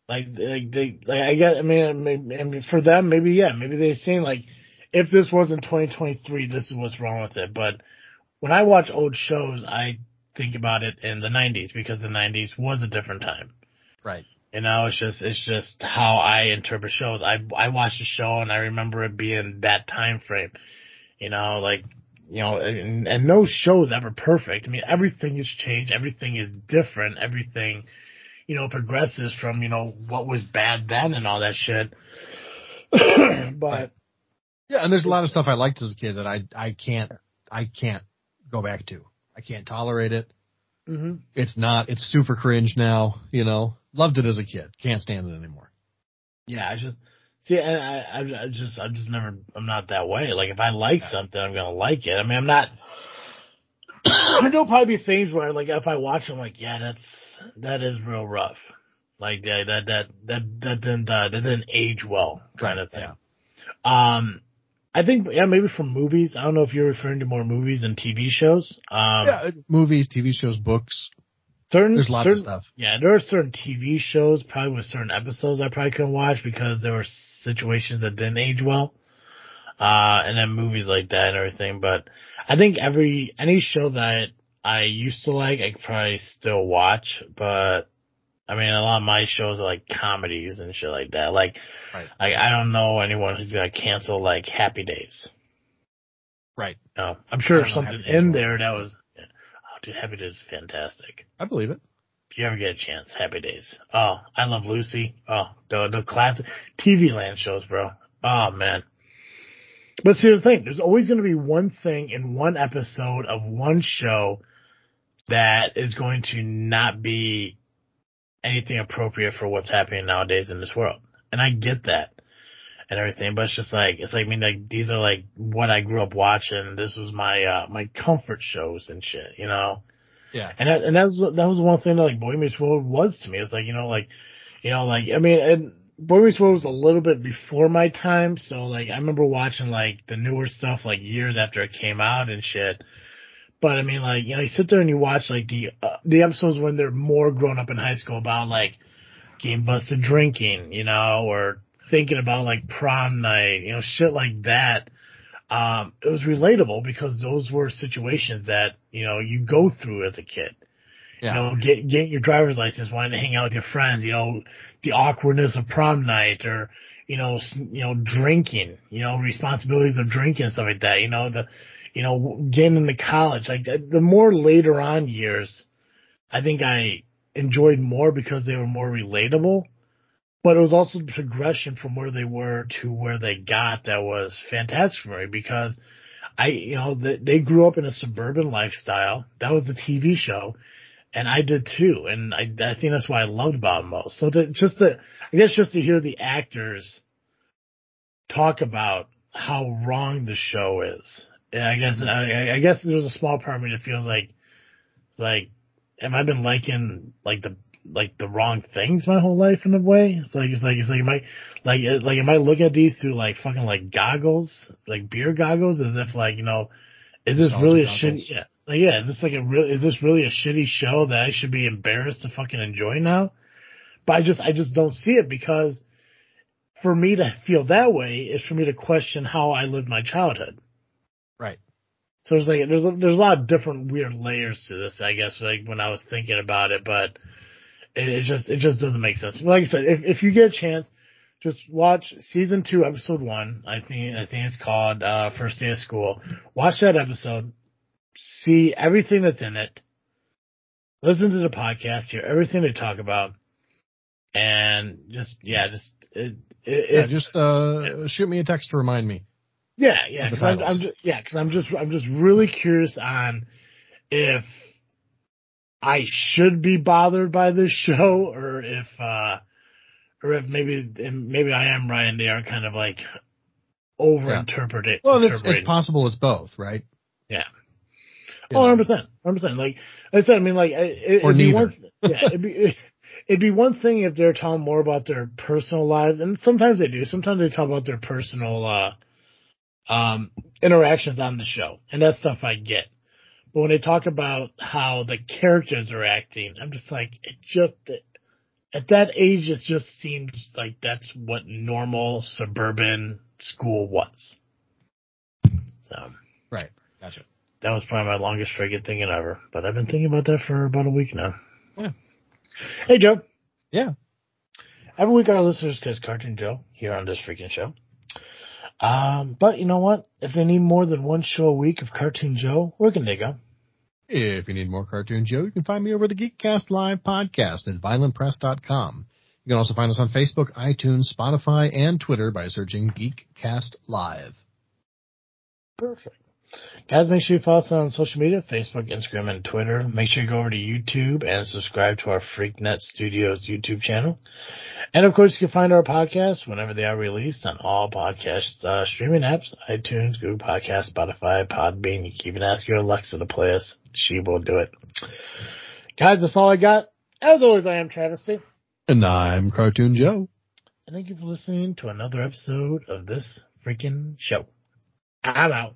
Like like they like I get I mean, I mean for them maybe yeah maybe they're saying like if this wasn't 2023 this is what's wrong with it. But when I watch old shows I think about it in the 90s because the 90s was a different time. Right. You know, it's just it's just how I interpret shows. I I watched a show and I remember it being that time frame. You know, like you know, and, and no show is ever perfect. I mean, everything has changed. Everything is different. Everything, you know, progresses from you know what was bad then and all that shit. but Yeah, and there's a lot of stuff I liked as a kid that I I can't I can't go back to. I can't tolerate it. Mhm. It's not. It's super cringe now. You know, loved it as a kid. Can't stand it anymore. yeah, I just see, and I, I, I just, I'm just never, I'm not that way. Like if I like Yeah. something, I'm gonna like it. I mean, I'm not. There'll probably be things where, like, if I watch, I'm like, yeah, that's that is real rough. Like yeah, that that that that didn't uh, that didn't age well, kind Right, of thing. yeah. Um, I think yeah, maybe from movies. I don't know if you're referring to more movies than TV shows. Um, yeah, movies, TV shows, books. certain There's lots certain, of stuff. Yeah, there are certain TV shows, probably with certain episodes I probably couldn't watch because there were situations that didn't age well. Uh, and then movies like that and everything. But I think every, any show that I used to like, I could probably still watch. But I mean, a lot of my shows are like comedies and shit like that. Like, Right. like I don't know anyone who's gonna cancel like Happy Days. Right. No, I'm sure don't there's know something Happy Days in well. there that was, oh dude, Happy Days is fantastic. I believe it. If you ever get a chance, Happy Days. Oh, I love Lucy. Oh, the the classic TV land shows, bro. Oh man. But see, the thing. There's always going to be one thing in one episode of one show that is going to not be anything appropriate for what's happening nowadays in this world. And I get that and everything, but it's just like, it's like, I mean, like, these are like what I grew up watching. This was my, uh, my comfort shows and shit, you know? Yeah. And that, and that was, that was one thing that like Boy Meets World was to me. It's like, you know, like, you know, like, I mean, and Boy Meets World was a little bit before my time. So like, I remember watching like the newer stuff like years after it came out and shit. But I mean, like, you know, you sit there and you watch like the, uh, the episodes when they're more grown up in high school about like getting busted drinking, you know, or thinking about like prom night, you know, shit like that. Um, it was relatable because those were situations that, you know, you go through as a kid. Yeah. You know, get get your driver's license, wanting to hang out with your friends. You know, the awkwardness of prom night, or you know, you know, drinking. You know, responsibilities of drinking and stuff like that. You know, the, you know, getting into college. Like the the more later on years, I think I enjoyed more because they were more relatable. But it was also the progression from where they were to where they got that was fantastic for me because I, you know, they, they grew up in a suburban lifestyle. That was the TV show and I did too. And I, I think that's why I loved it most. So to, just to, I guess just to hear the actors talk about how wrong the show is. Yeah, I guess, I, I guess there's a small part of me that feels like, like, have I been liking like the, like the wrong things my whole life in a way? It's like, it's like, it's like, am I, like, uh, like, am I looking at these through like fucking like goggles, like beer goggles as if like, you know, is this Nostalgia really a shitty, yeah, like, yeah, is this like a real, is this really a shitty show that I should be embarrassed to fucking enjoy now? But I just, I just don't see it because for me to feel that way is for me to question how I lived my childhood. Right. So there's like, there's a, there's a lot of different weird layers to this, I guess, like when I was thinking about it, but it, it just, it just doesn't make sense. Like I said, if, if you get a chance, just watch season two, episode one. I think, I think it's called, uh, First Day of School. Watch that episode. See everything that's in it. Listen to the podcast, hear everything they talk about. And just, yeah, just, it, it, Yeah. it- Just uh, shoot me a text to remind me. Yeah, yeah, because I'm. I'm just, yeah, because I'm just, I'm just really curious on if I should be bothered by this show, or if, uh, or if maybe, maybe I am Ryan. they are kind of like overinterpreting. Well, it's, it's interpreting. possible it's both, right? Yeah. You Oh, 100 percent, hundred percent. Like I said, I mean, like it, Or it'd be neither. one, yeah, it'd be it'd be one thing if they're telling more about their personal lives, and sometimes they do. Sometimes they talk about their personal uh, um, interactions on the show, and that stuff I get. But when they talk about how the characters are acting, I'm just like, it just at that age, it just seems like that's what normal suburban school was. So Right. Gotcha. that was probably my longest friggin' thinking ever. But I've been thinking about that for about a week now. Yeah. Hey, Joe. Yeah. Every week our listeners catch Cartoon Joe here on this freaking show. Um, but you know what? If they need more than one show a week of Cartoon Joe, where can they go? If you need more Cartoon Joe, you can find me over the Geekcast Live podcast at violentpress.com. You can also find us on Facebook, iTunes, Spotify, and Twitter by searching Geekcast Live. Perfect. Guys, make sure you follow us on social media, Facebook, Instagram, and Twitter. Make sure you go over to YouTube and subscribe to our FreakNet Studios YouTube channel. And of course, you can find our podcasts whenever they are released on all podcast uh, streaming apps, iTunes, Google Podcasts, Spotify, Podbean. You can even ask your Alexa to play us. She will do it. Guys, that's all I got. As always, I am Travis T. And I'm Cartoon Joe. And thank you for listening to another episode of this freaking show. I'm out.